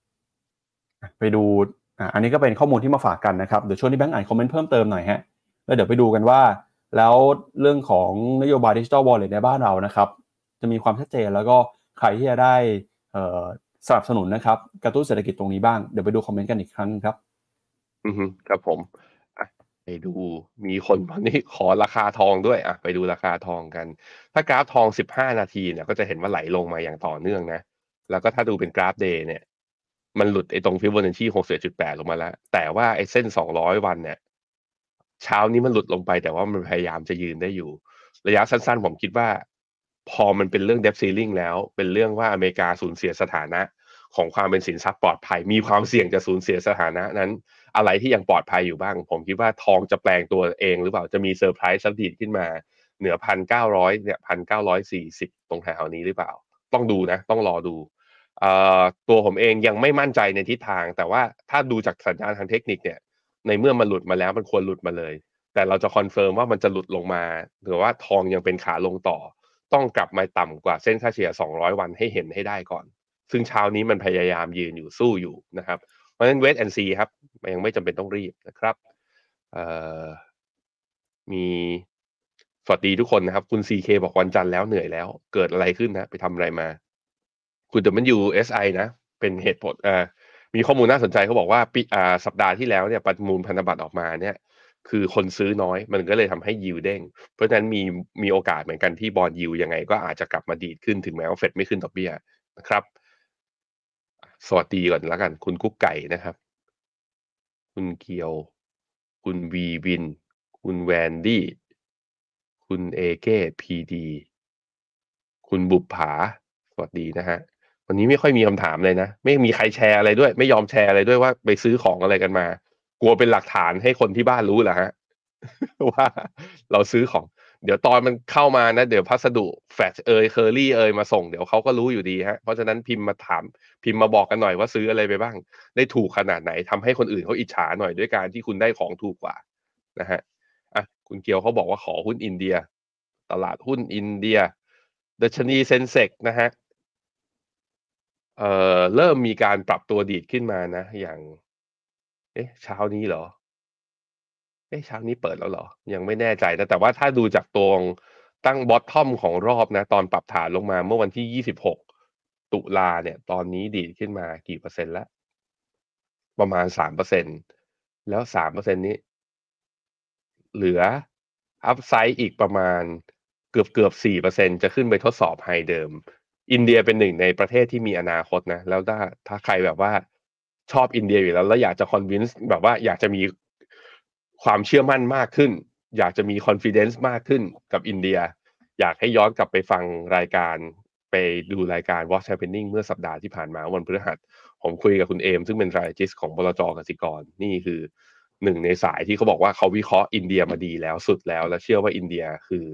ไปดูอันนี้ก็เป็นข้อมูลที่มาฝากกันนะครับเดี๋ยวช่วงนี้แบงค์อ่านคอมเมนต์เพิ่มเติมหน่อยฮะแล้วเดี๋ยวไปดูกันว่า แล้วเรื่องของนโยบายดิจิ t a ลวอลเล็ตในบ้านเรานะครับจะมีความชัดเจนแล้วก็ใครที่จะได้สนับสนุนนะครับกระตุ้นเศรษฐกิจตรงนี้บ้างเดี๋ยวไปดูคอมเมนต์กันอีกครั้งครับ อือฮึครับผม ไปดูมีคนวันนี้ขอราคาทองด้วยอะไปดูราคาทองกัน ถ้ากราฟทอง 15 นาทีเนี่ยก็จะเห็นว่าไหลลงมาอย่างต่อเนื่องนะ แล้วก็ถ้าดูเป็นกราฟ day เนี่ย มันหลุดไอ้ตรงฟิบอนัชชี61.8 ลงมาแล้ว แต่ว่าไอ้เส้น 200 วันเนี่ย เช้านี้มันหลุดลงไปแต่ว่ามันพยายามจะยืนได้อยู่ ระยะสั้นๆ ผมคิดว่า พอมันเป็นเรื่อง debt ceiling แล้ว เป็นเรื่องว่าอเมริกาสูญเสียสถานะ ของความเป็นสินทรัพย์ปลอดภัย มีความเสี่ยงจะสูญเสียสถานะนั้น อะไรที่ยังปลอดภัยอยู่บ้าง ผมคิดว่าทองจะแปลงตัวเองหรือเปล่าจะมีเซอร์ไพรส์สักดีดขึ้นมาเหนือพันเก้าร้อยเนี่ยพันเก้าร้อยสี่สิบตรงแถวนี้หรือเปล่า ต้องดูนะ ต้องรอดู ตัวผมเองยังไม่มั่นใจในทิศทาง แต่ว่าถ้าดูจากสัญญาณทางเทคนิคเนี่ยในเมื่อมันหลุดมาแล้วมันควรหลุดมาเลย แต่เราจะ confirm ว่ามันจะหลุดลงมา หรือว่าทองยังเป็นขาลงต่อ ต้องกลับมาต่ำกว่าเส้นค่าเฉลี่ย200 วันให้เห็นให้ได้ก่อน ซึ่งเช้านี้มันพยายามยืนอยู่สู้อยู่นะครับ เพราะฉะนั้น wait and see ครับมันยังไม่จำเป็นต้องรีบนะครับมีสวัสดีทุกคนนะครับ คุณ CK บอกวันจันทร์แล้วเหนื่อยแล้ว เกิดอะไรขึ้นนะ ไปทำอะไรมา คุณ WSI นะ เป็นเหตุผลมีข้อมูลน่าสนใจเขาบอกว่าปีอ่าสัปดาห์ที่แล้วเนี่ยประมูลพันธบัตรออกมาเนี่ย คือคนซื้อน้อย มันก็เลยทำให้ยิวเด้ง เพราะฉะนั้นมีมีโอกาสเหมือนกันที่บอลยิวยังไง ก็อาจจะกลับมาดีดขึ้นถึงแม้ว่าเฟดไม่ขึ้นดอกเบี้ยนะครับ สวัสดีก่อนแล้วกัน คุณกุ๊กไก่นะครับ คุณเกียว คุณวีวิน คุณแวนดี้ คุณเอเก้พีดีคุณบุปผา สวัสดีนะฮะ วันนี้ไม่ค่อยมีคำถามเลยนะ ไม่มีใครแชร์อะไรด้วย ไม่ยอมแชร์อะไรด้วยว่าไปซื้อของอะไรกันมา กลัวเป็นหลักฐานให้คนที่บ้านรู้เหรอฮะ ว่าเราซื้อของ เดี๋ยวตอนมันเข้ามานะ เดี๋ยวพัสดุแฟชเอยเคอรี่เอยมาส่งเดี๋ยวเขาก็รู้อยู่ดีฮะเพราะฉะนั้นพิมพ์มาถามพิมพ์มาบอกกันหน่อยว่าซื้ออะไรไปบ้าง ได้ถูกขนาดไหนทำให้คนอื่นเขาอิจฉาหน่อยด้วยการที่คุณได้ของถูกกว่านะฮะอะคุณเกียวเขาบอกว่าขอหุ้นอินเดีย ตลาดหุ้นอินเดียดัชนี Sensex นะฮะเอ่อเริ่มมีการปรับตัวดีดขึ้นมานะ อย่าง เอ๊ะ เช้านี้เหรอ เอ๊ะเช้านี้เปิดแล้วเหรอ ยังไม่แน่ใจนะแต่ว่าถ้าดูจากตรงตั้ง bottom ของรอบนะ ตอนปรับฐานลงมาเมื่อวันที่ 26 ตุลาเนี่ย ตอนนี้ดีดขึ้นมากี่เปอร์เซ็นต์แล้วประมาณ 3%แล้ว 3%นี้ เหลือ upside อีกประมาณเกือบเกือบสี่เปอร์เซ็นจะขึ้นไปทดสอบ high เดิม อินเดียเป็นหนึ่งในประเทศที่มีอนาคตนะ แล้วถ้าถ้าใครแบบว่าชอบอินเดียอยู่แล้ว แล้วอยากจะ convince แบบว่าอยากจะมี ความเชื่อมั่นมากขึ้น อยากจะมีคอนฟ idence มากขึ้นกับอินเดีย อยากให้ย้อนกลับไปฟังรายการไปดูรายการ What's Happening เมื่อสัปดาห์ที่ผ่านมาวันพฤหัส ผมคุยกับคุณเอม ซึ่งเป็น strategist ของบลจกสิกร นี่คือหนึ่งในสายที่เขาบอกว่าเขาวิเคราะห์อินเดียมาดีแล้วสุดแล้ว และเชื่อว่าอินเดียคือ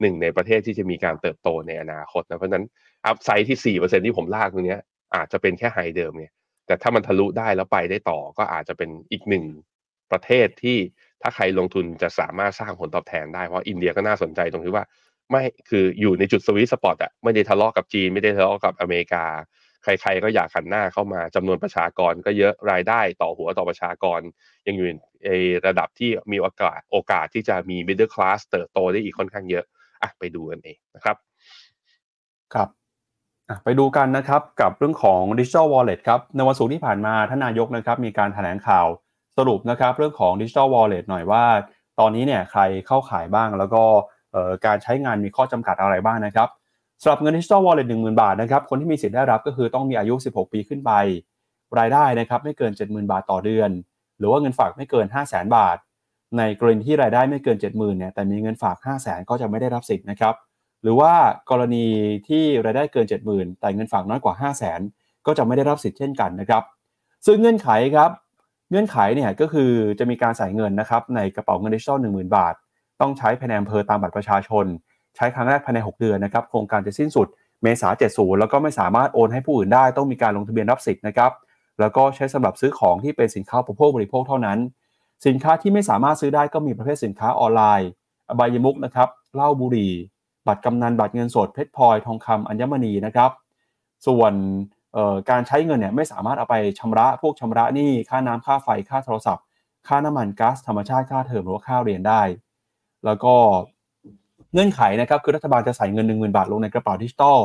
หนึ่งในประเทศที่จะมีการเติบโตในอนาคตนะเพราะนั้น upside ที่สี่เปอร์เซ็นที่ผมลากตรงนี้อาจจะเป็นแค่ high เดิมเนี่ยแต่ถ้ามันทะลุได้แล้วไปได้ต่อก็อาจจะเป็นอีกหนึ่ง ประเทศที่ถ้าใครลงทุนจะสามารถสร้างผลตอบแทนได้ เพราะอินเดียก็น่าสนใจตรงที่ว่า ไม่คืออยู่ในจุดสวิตสปอตอะไม่ได้ทะเลาะกับจีน ไม่ได้ทะเลาะกับอเมริกา ใคร ๆ ก็อยากหันหน้าเข้ามาจำนวนประชากรก็เยอะรายได้ต่อหัวต่อประชากร ยังอยู่ในระดับที่มีโอกาสโอกาสที่จะมี middle class เติบโตได้อีกค่อนข้างเยอะอะไปดูกันเองนะครับ ครับไปดูกันนะครับกับเรื่องของ Digital Wallet ครับในวันศุกร์ที่ผ่านมาท่านนายกนะครับ มีการแถลงข่าว สรุปนะครับเรื่องของ Digital Wallet หน่อยว่า ตอนนี้เนี่ยใครเข้าขายบ้างแล้วก็การใช้งานมีข้อจำกัดอะไรบ้างนะครับสำหรับเงิน Digital Wallet 10,000 บาทนะครับคนที่มีสิทธิ์ได้รับก็คือต้องมีอายุ 16 ปีขึ้นไป รายได้นะครับไม่เกิน 70,000 บาทต่อเดือน หรือว่าเงินฝากไม่เกิน 500,000 บาท ในกรณีที่รายได้ไม่เกิน 70,000เนี่ยแต่มีเงินฝาก 500,000 ก็จะไม่ได้รับสิทธิ์นะครับหรือว่ากรณีที่รายได้เกิน 70,000 แต่เงินฝากน้อยกว่า 500,000 ก็จะไม่ได้รับสิทธิ์เช่นกันนะครับซึ่งเงื่อนไขครับ เงื่อนไขเนี่ยก็คือจะมีการใส่เงินนะครับในกระเป๋าเงินดิจิทัล10,000 บาท ต้องใช้ภายในอำเภอตามบัตรประชาชน ใช้ครั้งแรกภายใน 6 เดือนนะครับโครงการจะสิ้นสุดเมษา70 แล้วก็ไม่สามารถโอนให้ผู้อื่นได้ ต้องมีการลงทะเบียนรับสิทธิ์นะครับแล้วก็ใช้สำหรับซื้อของที่เป็นสินค้าอุปโภคบริโภคเท่านั้น สินค้าที่ไม่สามารถซื้อได้ก็มีประเภทสินค้าออนไลน์อบายมุกนะครับเหล้าบุหรี่ บัตรกำนันบัตรเงินสดเพชรพลอยทองคำอัญมณีนะครับส่วน การใช้เงินเนี่ยไม่สามารถเอาไปชำระพวกชำระหนี้ค่าน้ำค่าไฟค่าโทรศัพท์ ค่าน้ำมันก๊าซธรรมชาติค่าเทอมหรือว่าค่าเรียนได้ แล้วก็เงื่อนไขนะครับคือรัฐบาลจะใส่เงิน 1 0,000 บาทลงในกระเป๋าดิจิตอล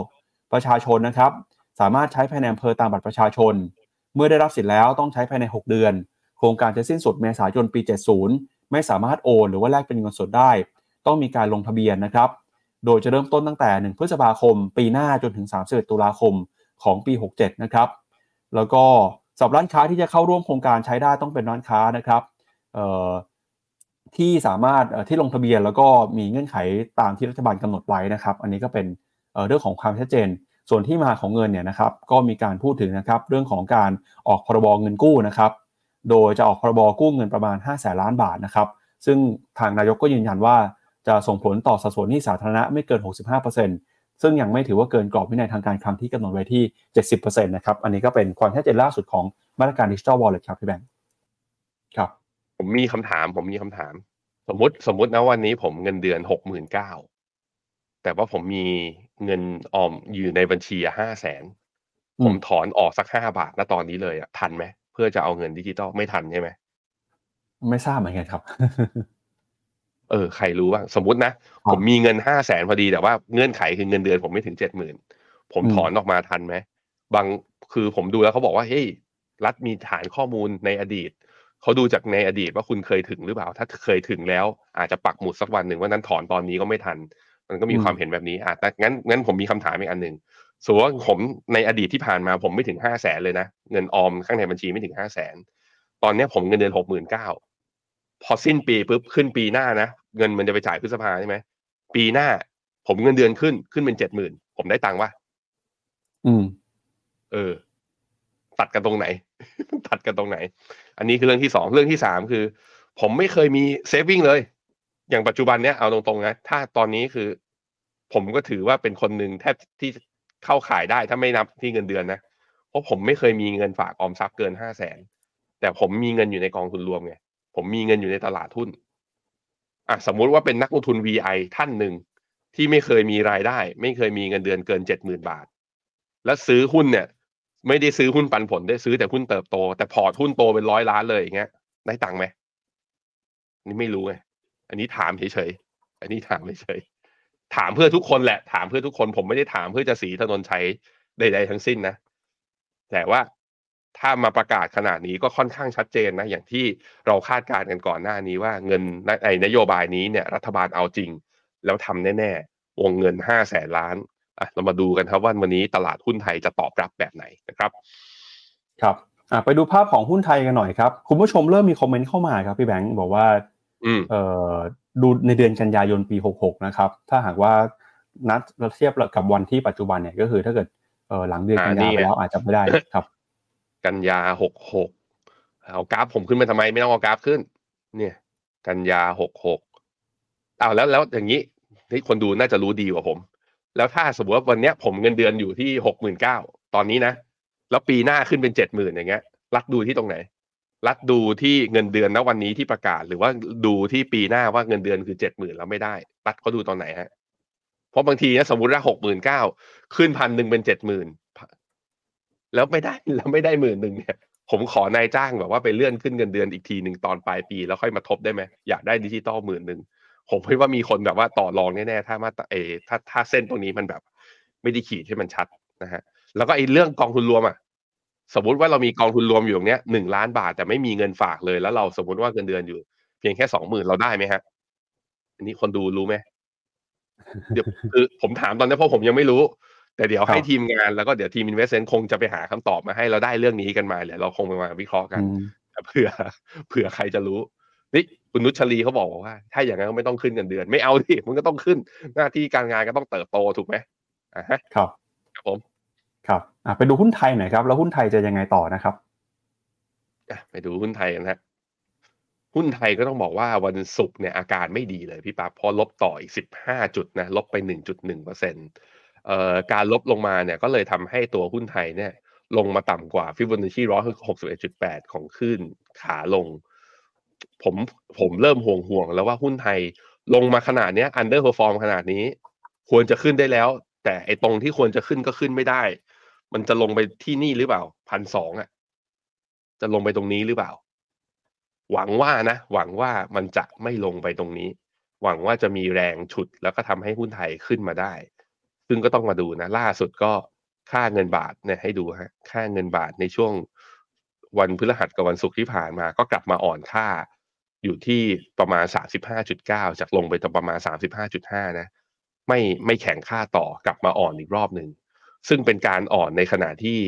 ประชาชนนะครับ สามารถใช้ภายในอำเภอตามบัตรประชาชน เมื่อได้รับสิทธิ์แล้วต้องใช้ภายใน 6 เดือน โครงการจะสิ้นสุดเมษายนปี 70 ไม่สามารถโอนหรือว่าแลกเป็นเงินสดได้ ต้องมีการลงทะเบียนนะครับ โดยจะเริ่มต้นตั้งแต่ 1 พฤษภาคม ปีหน้าจนถึง 31 ตุลาคม ของปี 67 นะครับ แล้วก็สำหรับร้านค้าที่จะเข้าร่วมโครงการใช้ได้ต้องเป็นร้านค้านะครับที่สามารถที่ลงทะเบียนแล้วก็มีเงื่อนไขตามที่รัฐบาลกำหนดไว้นะครับ อันนี้ก็เป็นเรื่องของความชัดเจน ส่วนที่มาของเงินเนี่ยนะครับ ก็มีการพูดถึงนะครับเรื่องของการออกพรบเงินกู้นะครับ โดยจะออกพรบกู้เงินประมาณ 5 0 0แสนล้านบาทนะครับ ซึ่งทางนายกก็ยืนยันว่าจะส่งผลต่อสัดส่วนหนี้สาธารณะไม่เกิน 65% ซึ่งยังไม่ถือว่าเกินกรอบวินัยทางการคลังที่กำหนดไว้ที่ 70%นะครับ อันนี้ก็เป็นความชัดเจนล่าสุดของมาตรการดิจิทัลวอลเล็ตครับพี่แบงค์ครับ ผมมีคำถาม ผมมีคำถาม สมมติสมมตินะวันนี้ผมเงินเดือนหกหมื่นเก้าแต่ว่าผมมีเงินออมอยู่ในบัญชีห้าแสนผมถอนออกสักห้าบาทณตอนนี้เลยอะทันไหมเพื่อจะเอาเงินดิจิตอลไม่ทันใช่ไหมไม่ทราบเหมือนกันครับ เออใครรู้บ้างสมมตินะ ผมมีเงินห้าแสนพอดีแต่ว่าเงื่อนไขคือเงินเดือนผมไม่ถึงเจ็ดหมื่นผมถอนออกมาทันไหมบางคือผมดูแล้วเขาบอกว่าเฮ้ยรัฐมีฐานข้อมูลในอดีตเขาดูจากในอดีตว่าคุณเคยถึงหรือเปล่า ถ้าเคยถึงแล้ว อาจจะปักหมุดสักวันหนึ่งว่านั้นถอนตอนนี้ก็ไม่ทัน มันก็มีความเห็นแบบนี้อะแต่งั้นงั้นผมมีคำถามอีกอันหนึ่งสมมติว่าผมในอดีตที่ผ่านมาผมไม่ถึงห้าแสนเลยนะ เงินออมข้างในบัญชีไม่ถึงห้าแสนตอนนี้ผมเงินเดือนหกหมื่นเก้า พอสิ้นปีปุ๊บขึ้นปีหน้านะเงินมันจะไปจ่ายพฤษภาใช่ไหมปีหน้า ผมเงินเดือนขึ้นขึ้นเป็นเจ็ดหมื่นผมได้ตังค์วะอืม เออ ตัดกันตรงไหน ตัดกันตรงไหน อันนี้คือเรื่องที่สองเรื่องที่สามคือ ผมไม่เคยมีเซฟวิ่งเลย อย่างปัจจุบันเนี้ยเอาตรงๆนะถ้าตอนนี้คือ ผมก็ถือว่าเป็นคนหนึ่งแทบที่เข้าขายได้ถ้าไม่นับที่เงินเดือนนะเพราะผมไม่เคยมีเงินฝากออมทรัพย์เกินห้าแสนแต่ผมมีเงินอยู่ในกองทุนรวมไง ผมมีเงินอยู่ในตลาดทุนอะสมมุติว่าเป็นนักลงทุน VI ท่านหนึ่งที่ไม่เคยมีรายได้ ไม่เคยมีเงินเดือนเกินเจ็ดหมื่นบาท แล้วซื้อหุ้นเนี่ย ไม่ได้ซื้อหุ้นปันผลได้ซื้อแต่หุ้นเติบโต แต่พอร์ตหุ้นโตเป็นร้อยล้านเลยอย่างเงี้ยได้ตังค์ไหมนี่ไม่รู้ไงอันนี้ถามเฉยๆอันนี้ถามเฉยๆถามเพื่อทุกคนแหละ ถามเพื่อทุกคน ผมไม่ได้ถามเพื่อจะสีถนนชัยใดๆทั้งสิ้นนะแต่ว่า ถ้ามาประกาศขนาดนี้ก็ค่อนข้างชัดเจนนะ อย่างที่เราคาดการณ์กันก่อนหน้านี้ว่าเงินในนโยบายนี้เนี่ยรัฐบาลเอาจริง แล้วทำแน่ๆ วงเงินห้าแสนล้านอะเรามาดูกันครับว่าวันนี้ตลาดหุ้นไทยจะตอบรับแบบไหนนะครับ ครับอะไปดูภาพของหุ้นไทยกันหน่อยครับ คุณผู้ชมเริ่มมีคอมเมนต์เข้ามาครับพี่แบงค์บอกว่าอืมเอ่อดูในเดือนกันยายนปี 66 นะครับ ถ้าหากว่านัดเทียบกับวันที่ปัจจุบันเนี่ยก็คือถ้าเกิดเอ่อหลังเดือนกันยาไปแล้วอาจจะไม่ได้ครับ กันยาหกหกเอากราฟผมขึ้นมาทำไมไม่ต้องเอากราฟขึ้น เนี่ย กันยาหกหกอ้าวแล้วแล้วอย่างนี้ที่คนดูน่าจะรู้ดีกว่าผม แล้วถ้าสมมติว่าวันเนี้ยผมเงินเดือนอยู่ที่หกหมื่นเก้าตอนนี้นะ แล้วปีหน้าขึ้นเป็นเจ็ดหมื่นอย่างเงี้ย รัดดูที่ตรงไหน รัดดูที่เงินเดือนณวันนี้ที่ประกาศ หรือว่าดูที่ปีหน้าว่าเงินเดือนคือเจ็ดหมื่นแล้วไม่ได้ รัดเขาดูตอนไหนฮะ เพราะบางทีนะสมมติว่าหกหมื่นเก้าขึ้นพันหนึ่งเป็นเจ็ดหมื่น แล้วไม่ได้แล้วไม่ได้หมื่นหนึ่งเนี่ยผมขอนายจ้างแบบว่าไปเลื่อนขึ้นเงินเดือนอีกทีหนึ่งตอนปลายปี แล้วค่อยมาทบได้ไหมอยากได้ดิจิตอลหมื่นหนึ่งผมคิดว่ามีคนแบบว่าต่อรองแน่ๆถ้ามาเออถ้าถ้าเส้นตรงนี้มันแบบ ไม่ได้ขีดให้มันชัดนะฮะแล้วก็ไอ้เรื่องกองทุนรวมอะสมมติว่าเรามีกองทุนรวมอยู่ตรงเนี้ยหนึ่งล้านบาทแต่ไม่มีเงินฝากเลย แล้วเราสมมติว่าเงินเดือนอยู่ เพียงแค่สองหมื่นเราได้ไหมฮะ อันนี้คนดูรู้ไหมเดี๋ยวคือผมถามตอนนี้เพราะผมยังไม่รู้ แต่เดี๋ยวให้ครับทีมงานแล้วก็เดี๋ยวทีม investment คงจะไปหาคำตอบมาให้เราได้เรื่องนี้กันมาเดี๋ยวเราคงมาวิเคราะห์กันอืมแต่เผื่อเผื่อใครจะรู้นี่คุณนุชลีเขาบอกว่า ถ้าอย่างนั้นก็ไม่ต้องขึ้นเงินเดือน ไม่เอาดิมันก็ต้องขึ้นหน้าที่การงานก็ต้องเติบโตถูกไหมอ่าฮะครับครับผมครับอะไปดูหุ้นไทยหน่อยครับ แล้วหุ้นไทยจะยังไงต่อนะครับอะไปดูหุ้นไทยกันฮะหุ้นไทยก็ต้องบอกว่าวันศุกร์เนี่ยอาการไม่ดีเลยพี่ปั๊บเพอลบต่ออีกสิบห้าจุดนะลบไปหนึ่งจุดหนึ่งเปอร์เซ็นต์เอ่อ การลบลงมาเนี่ยก็เลยทำให้ตัวหุ้นไทยเนี่ยลงมาต่ำกว่าฟิบ o นัชชีร้อยหกสิบเอ็ดจุดแปดของขึ้นขาลง ผมผมเริ่มห่วงห่วงแล้วว่าหุ้นไทยลงมาขนาดเนี้ย underperform ขนาดนี้ ควรจะขึ้นได้แล้ว แต่ไอ้ตรงที่ควรจะขึ้นก็ขึ้นไม่ได้ มันจะลงไปที่นี่หรือเปล่าพันสองอะ จะลงไปตรงนี้หรือเปล่า หวังว่านะ หวังว่ามันจะไม่ลงไปตรงนี้ หวังว่าจะมีแรงฉุดแล้วก็ทำให้หุ้นไทยขึ้นมาได้ ซึ่งก็ต้องมาดูนะล่าสุดก็ค่าเงินบาทเนี่ยให้ดูฮะค่าเงินบาทในช่วงวันพฤหัสกับวันศุกร์ที่ผ่านมา ก็กลับมาอ่อนค่าอยู่ที่ประมาณ 35.9 จากลงไปตรงประมาณ 35.5 นะ ไม่ไม่แข็งค่าต่อกลับมาอ่อนอีกรอบหนึ่ง ซึ่งเป็นการอ่อนในขณะที่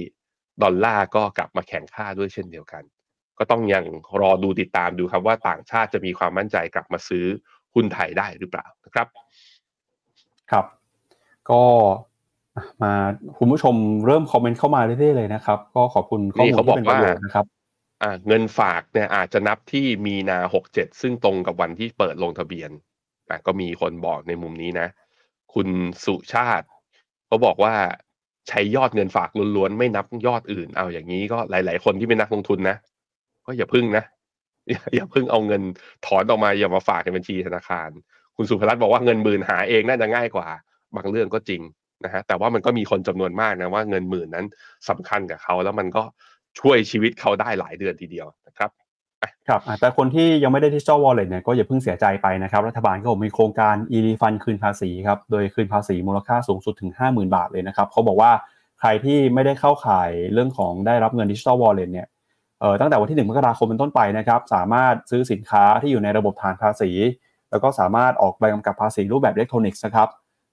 ดอลลาร์ก็กลับมาแข็งค่าด้วยเช่นเดียวกัน ก็ต้องยังรอดูติดตามดูครับว่าต่างชาติจะมีความมั่นใจกลับมาซื้อหุ้นไทยได้หรือเปล่านะครับ ครับ ก็อะมาคุณผู้ชมเริ่มคอมเมนต์เข้ามาเรื่อยๆเลยนะครับ ก็ขอบคุณข้อมูลที่เป็นประโยชน์นะครับอ่าเงินฝากเนี่ยอาจจะนับที่มีนาหกเจ็ดซึ่งตรงกับวันที่เปิดลงทะเบียนอะก็มีคนบอกในมุมนี้นะ คุณสุชาติเขาบอกว่าใช้ยอดเงินฝากล้วนๆไม่นับยอดอื่น เอาอย่างนี้ก็หลายๆคนที่เป็นนักลงทุนนะ ก็อย่าพึ่งนะ อย่าอย่าพึ่งเอาเงินถอนออกมาอย่ามาฝากในบัญชีธนาคาร คุณสุภรัตน์บอกว่าเงินหมื่นหาเองน่าจะง่ายกว่า บางเรื่องก็จริงนะฮะแต่ว่ามันก็มีคนจำนวนมากนะว่าเงินหมื่นนั้นสำคัญกับเขาแล้วมันก็ช่วยชีวิตเขาได้หลายเดือนทีเดียวนะครับครับแต่คนที่ยังไม่ได้ดิจิ t a ลวอลเล็ตเนี่ยก็อย่าเพิ่งเสียใจไปนะครับ รัฐบาลก็มีโครงการ e r e f u n d คืนภาษีครับ โดยคืนภาษีมูลค่าสูงสุดถึง 50,000 บาทเลยนะครับเขาบอกว่าใครที่ไม่ได้เข้าข่ายเรื่องของได้รับเงินดิจิ t a ลวอลเล็ตเนี่ยเอ่อตั้งแต่วันที่ 1 มกราคมเป็นต้นไปนะครับ สามารถซื้อสินค้าที่อยู่ในระบบฐานภาษี แล้วก็สามารถออกใบกำกับภาษีรูปแบบอิเล็กทรอนิกส์นะครับ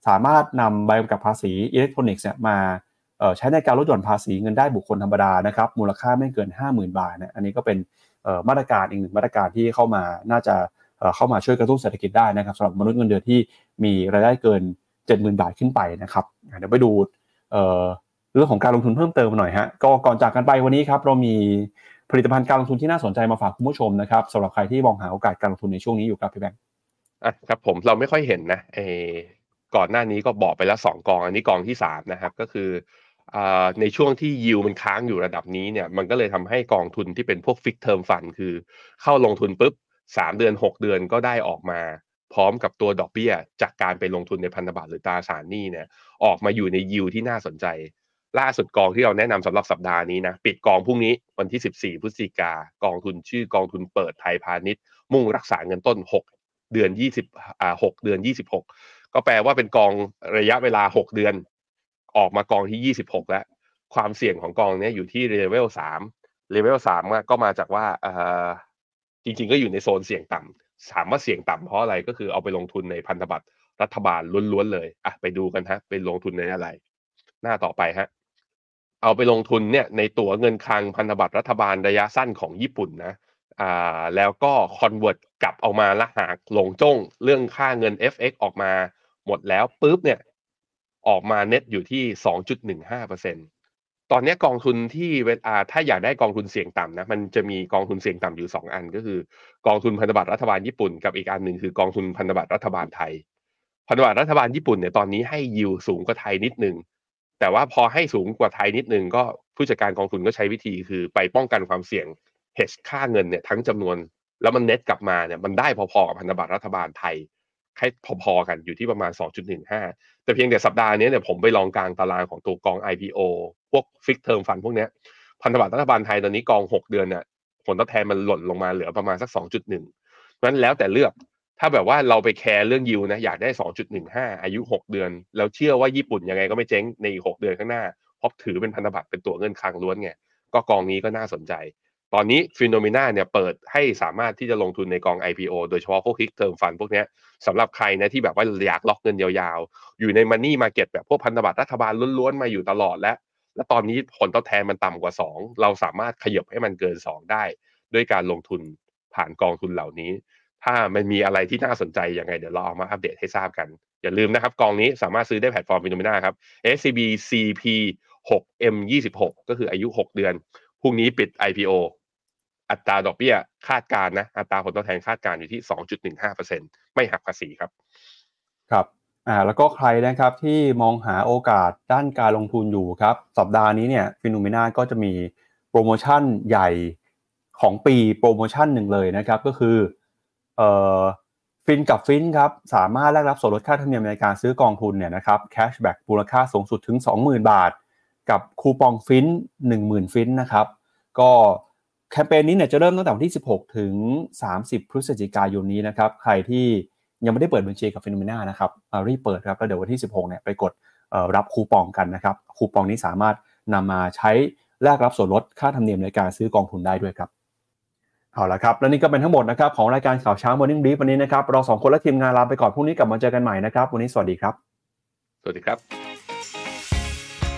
สามารถนำใบกำกับภาษีอิเล็กทรอนิกส์เนี่ยมาใช้ในการลดหย่อนภาษีเงินได้บุคคลธรรมดานะครับมูลค่าไม่เกิน 50,000 บาทเนี่ยอันนี้ก็เป็นมาตรการอีกหนึ่งมาตรการที่เข้ามาน่าจะเข้ามาช่วยกระตุ้นเศรษฐกิจได้นะครับสำหรับมนุษย์เงินเดือนที่มีรายได้เกิน 70,000 บาทขึ้นไปนะครับเดี๋ยวไปดูเรื่องของการลงทุนเพิ่มเติมหน่อยฮะก็ก่อนจากกันไปวันนี้ครับเรามีผลิตภัณฑ์การลงทุนที่น่าสนใจมาฝากคุณผู้ชมนะครับสำหรับใครที่มองหาโอกาสการลงทุนในช่วงนี้อยู่ครับพี่แบงค์อะครับผมเราไม่ค่อยเห็นนะเออ ก่อนหน้านี้ก็บอกไปแล้วสองกอง อันนี้กองที่สามนะครับก็คืออในช่วงที่ยิวมันค้างอยู่ระดับนี้เนี่ยมันก็เลยทำให้กองทุนที่เป็นพวกฟิกเทอมฟันคือ เข้าลงทุนปุ๊บสามเดือนหกเดือนก็ได้ออกมา พร้อมกับตัวดอกเบี้ย จากการไปลงทุนในพันธบัตรหรือตราสารหนี้เนี่ยออกมาอยู่ในยิวที่น่าสนใจ ล่าสุดกองที่เราแนะนำสำหรับสัปดาห์นี้นะปิดกองพรุ่งนี้วันที่ 14 พฤศจิกากองทุนชื่อกองทุนเปิดไทยพาณิชย์ มุ่งรักษาเงินต้น 6 เดือน20อ่า6เดือน 26 ก็แปลว่าเป็นกองระยะเวลา 6 เดือน ออกมากองที่ 26 แล้ว ความเสี่ยงของกองนี้อยู่ที่เลเวล3เลเวล3ก็มาจากว่าจริงๆ ก็อยู่ในโซนเสี่ยงต่ำถามว่าเสี่ยงต่ำเพราะอะไรก็คือเอาไปลงทุนในพันธบัตรรัฐบาลล้วนๆเลยอะไปดูกันฮะไปลงทุนในอะไร หน้าต่อไปฮะเอาไปลงทุนเนี่ยในตั๋วเงินคลังพันธบัตรรัฐบาลระยะสั้นของญี่ปุ่นนะอ่าแล้วก็ convert กลับออกมาและหากลงจ้งเรื่องค่าเงิน FX ออกมา หมดแล้วปุ๊บเนี่ยออกมาเน็ตอยู่ที่ 2.15%ตอนนี้กองทุนที่เวลาถ้าอยากได้กองทุนเสี่ยงต่ำนะมันจะมีกองทุนเสี่ยงต่ำอยู่ 2 อันก็คือ กองทุนพันธบัตรรัฐบาลญี่ปุ่นกับอีกอันหนึ่งคือกองทุนพันธบัตรรัฐบาลไทย พันธบัตรรัฐบาลญี่ปุ่นเนี่ยตอนนี้ให้ยิวสูงกว่าไทยนิดนึงแต่ว่าพอให้สูงกว่าไทยนิดนึงก็ผู้จัดการกองทุนก็ใช้วิธีคือไปป้องกันความเสี่ยง hedge ค่าเงินเนี่ยทั้งจำนวน แล้วมันเน็ตกลับมาเนี่ยมันได้พอๆกับพันธบัตรรัฐบาลไทย แค่พอๆกันอยู่ที่ประมาณ 2.15 แต่เพียงแต่สัปดาห์นี้เนี่ยผมไปลองกางตารางของตัวกอง IPO พวก fixed term fund พวกเนี้ยพันธบัตรรัฐบาลไทยตอนนี้กอง 6 เดือนเนี่ยผลตอบแทนมันหล่นลงมาเหลือประมาณสัก 2.1นั้นแล้วแต่เลือกถ้าแบบว่าเราไปแคร์เรื่องยิวนะอยากได้ 2.15 อายุ 6 เดือน แล้วเชื่อว่าญี่ปุ่นยังไงก็ไม่เจ๊งในอีก 6 เดือนข้างหน้าเพราะถือเป็นพันธบัตรเป็นตั๋วเงินคลังล้วนไงก็กองนี้ก็น่าสนใจ ตอนนี้ FINNOMENA เนี่ยเปิดให้สามารถที่จะลงทุนในกอง IPO โดยเฉพาะพวก fixed term fund พวกนี้สำหรับใครนะที่แบบว่าอยากล็อกเงินยาวๆ อยู่ใน money market แบบพวกพันธบัตรรัฐบาลล้วนๆ มาอยู่ตลอดแล้วและตอนนี้ผลตอบแทนมันต่ำกว่า 2 เราสามารถขยับให้มันเกิน 2 ได้ ด้วยการลงทุนผ่านกองทุนเหล่านี้ ถ้ามันมีอะไรที่น่าสนใจยังไงเดี๋ยวเราเอามาอัปเดตให้ทราบกัน อย่าลืมนะครับกองนี้สามารถซื้อได้แพลตฟอร์ม FINNOMENA ครับ SCB CP 6 M 26ก็คืออายุ 6 เดือนพรุ่งนี้ปิด IPO อัตราดอกเบี้ยคาดการณ์นะอัตราผลตอบแทนคาดการณ์อยู่ที่ 2.15%ไม่หักภาษีครับ ครับอ่าแล้วก็ใครนะครับที่มองหาโอกาสด้านการลงทุนอยู่ครับ สัปดาห์นี้เนี่ย FINNOMENA ก็จะมีโปรโมชั่นใหญ่ของปีโปรโมชั่นหนึ่งเลยนะครับ ก็คือเอ่อฟินกับฟินครับ สามารถแลกรับส่วนลดค่าธรรมเนียมในการซื้อกองทุนเนี่ยนะครับ cashback มูลค่าสูงสุดถึง 20,000 บาท กับคูปองฟิน10,000 ฟินนะครับ ก็ แคมเปญนี้เนี่ยจะเริ่มตั้งแต่วันที่ 16 ถึง 30 พฤศจิกายนนี้นะครับ ใครที่ยังไม่ได้เปิดบัญชีกับ FINNOMENA นะครับรีบเปิดครับแล้วเดี๋ยววันที่ 16 เนี่ยไปกดรับคูปองกันนะครับ คูปองนี้สามารถนำมาใช้แลกรับส่วนลดค่าธรรมเนียมในการซื้อกองทุนได้ด้วยครับเอาละครับและนี่ก็เป็นทั้งหมดนะครับของรายการข่าวเช้า Morning Brief วันนี้นะครับเราสองคนและทีมงานลาไปก่อนพรุ่งนี้กลับมาเจอกันใหม่นะครับ วันนี้สวัสดีครับ สวัสดีครับ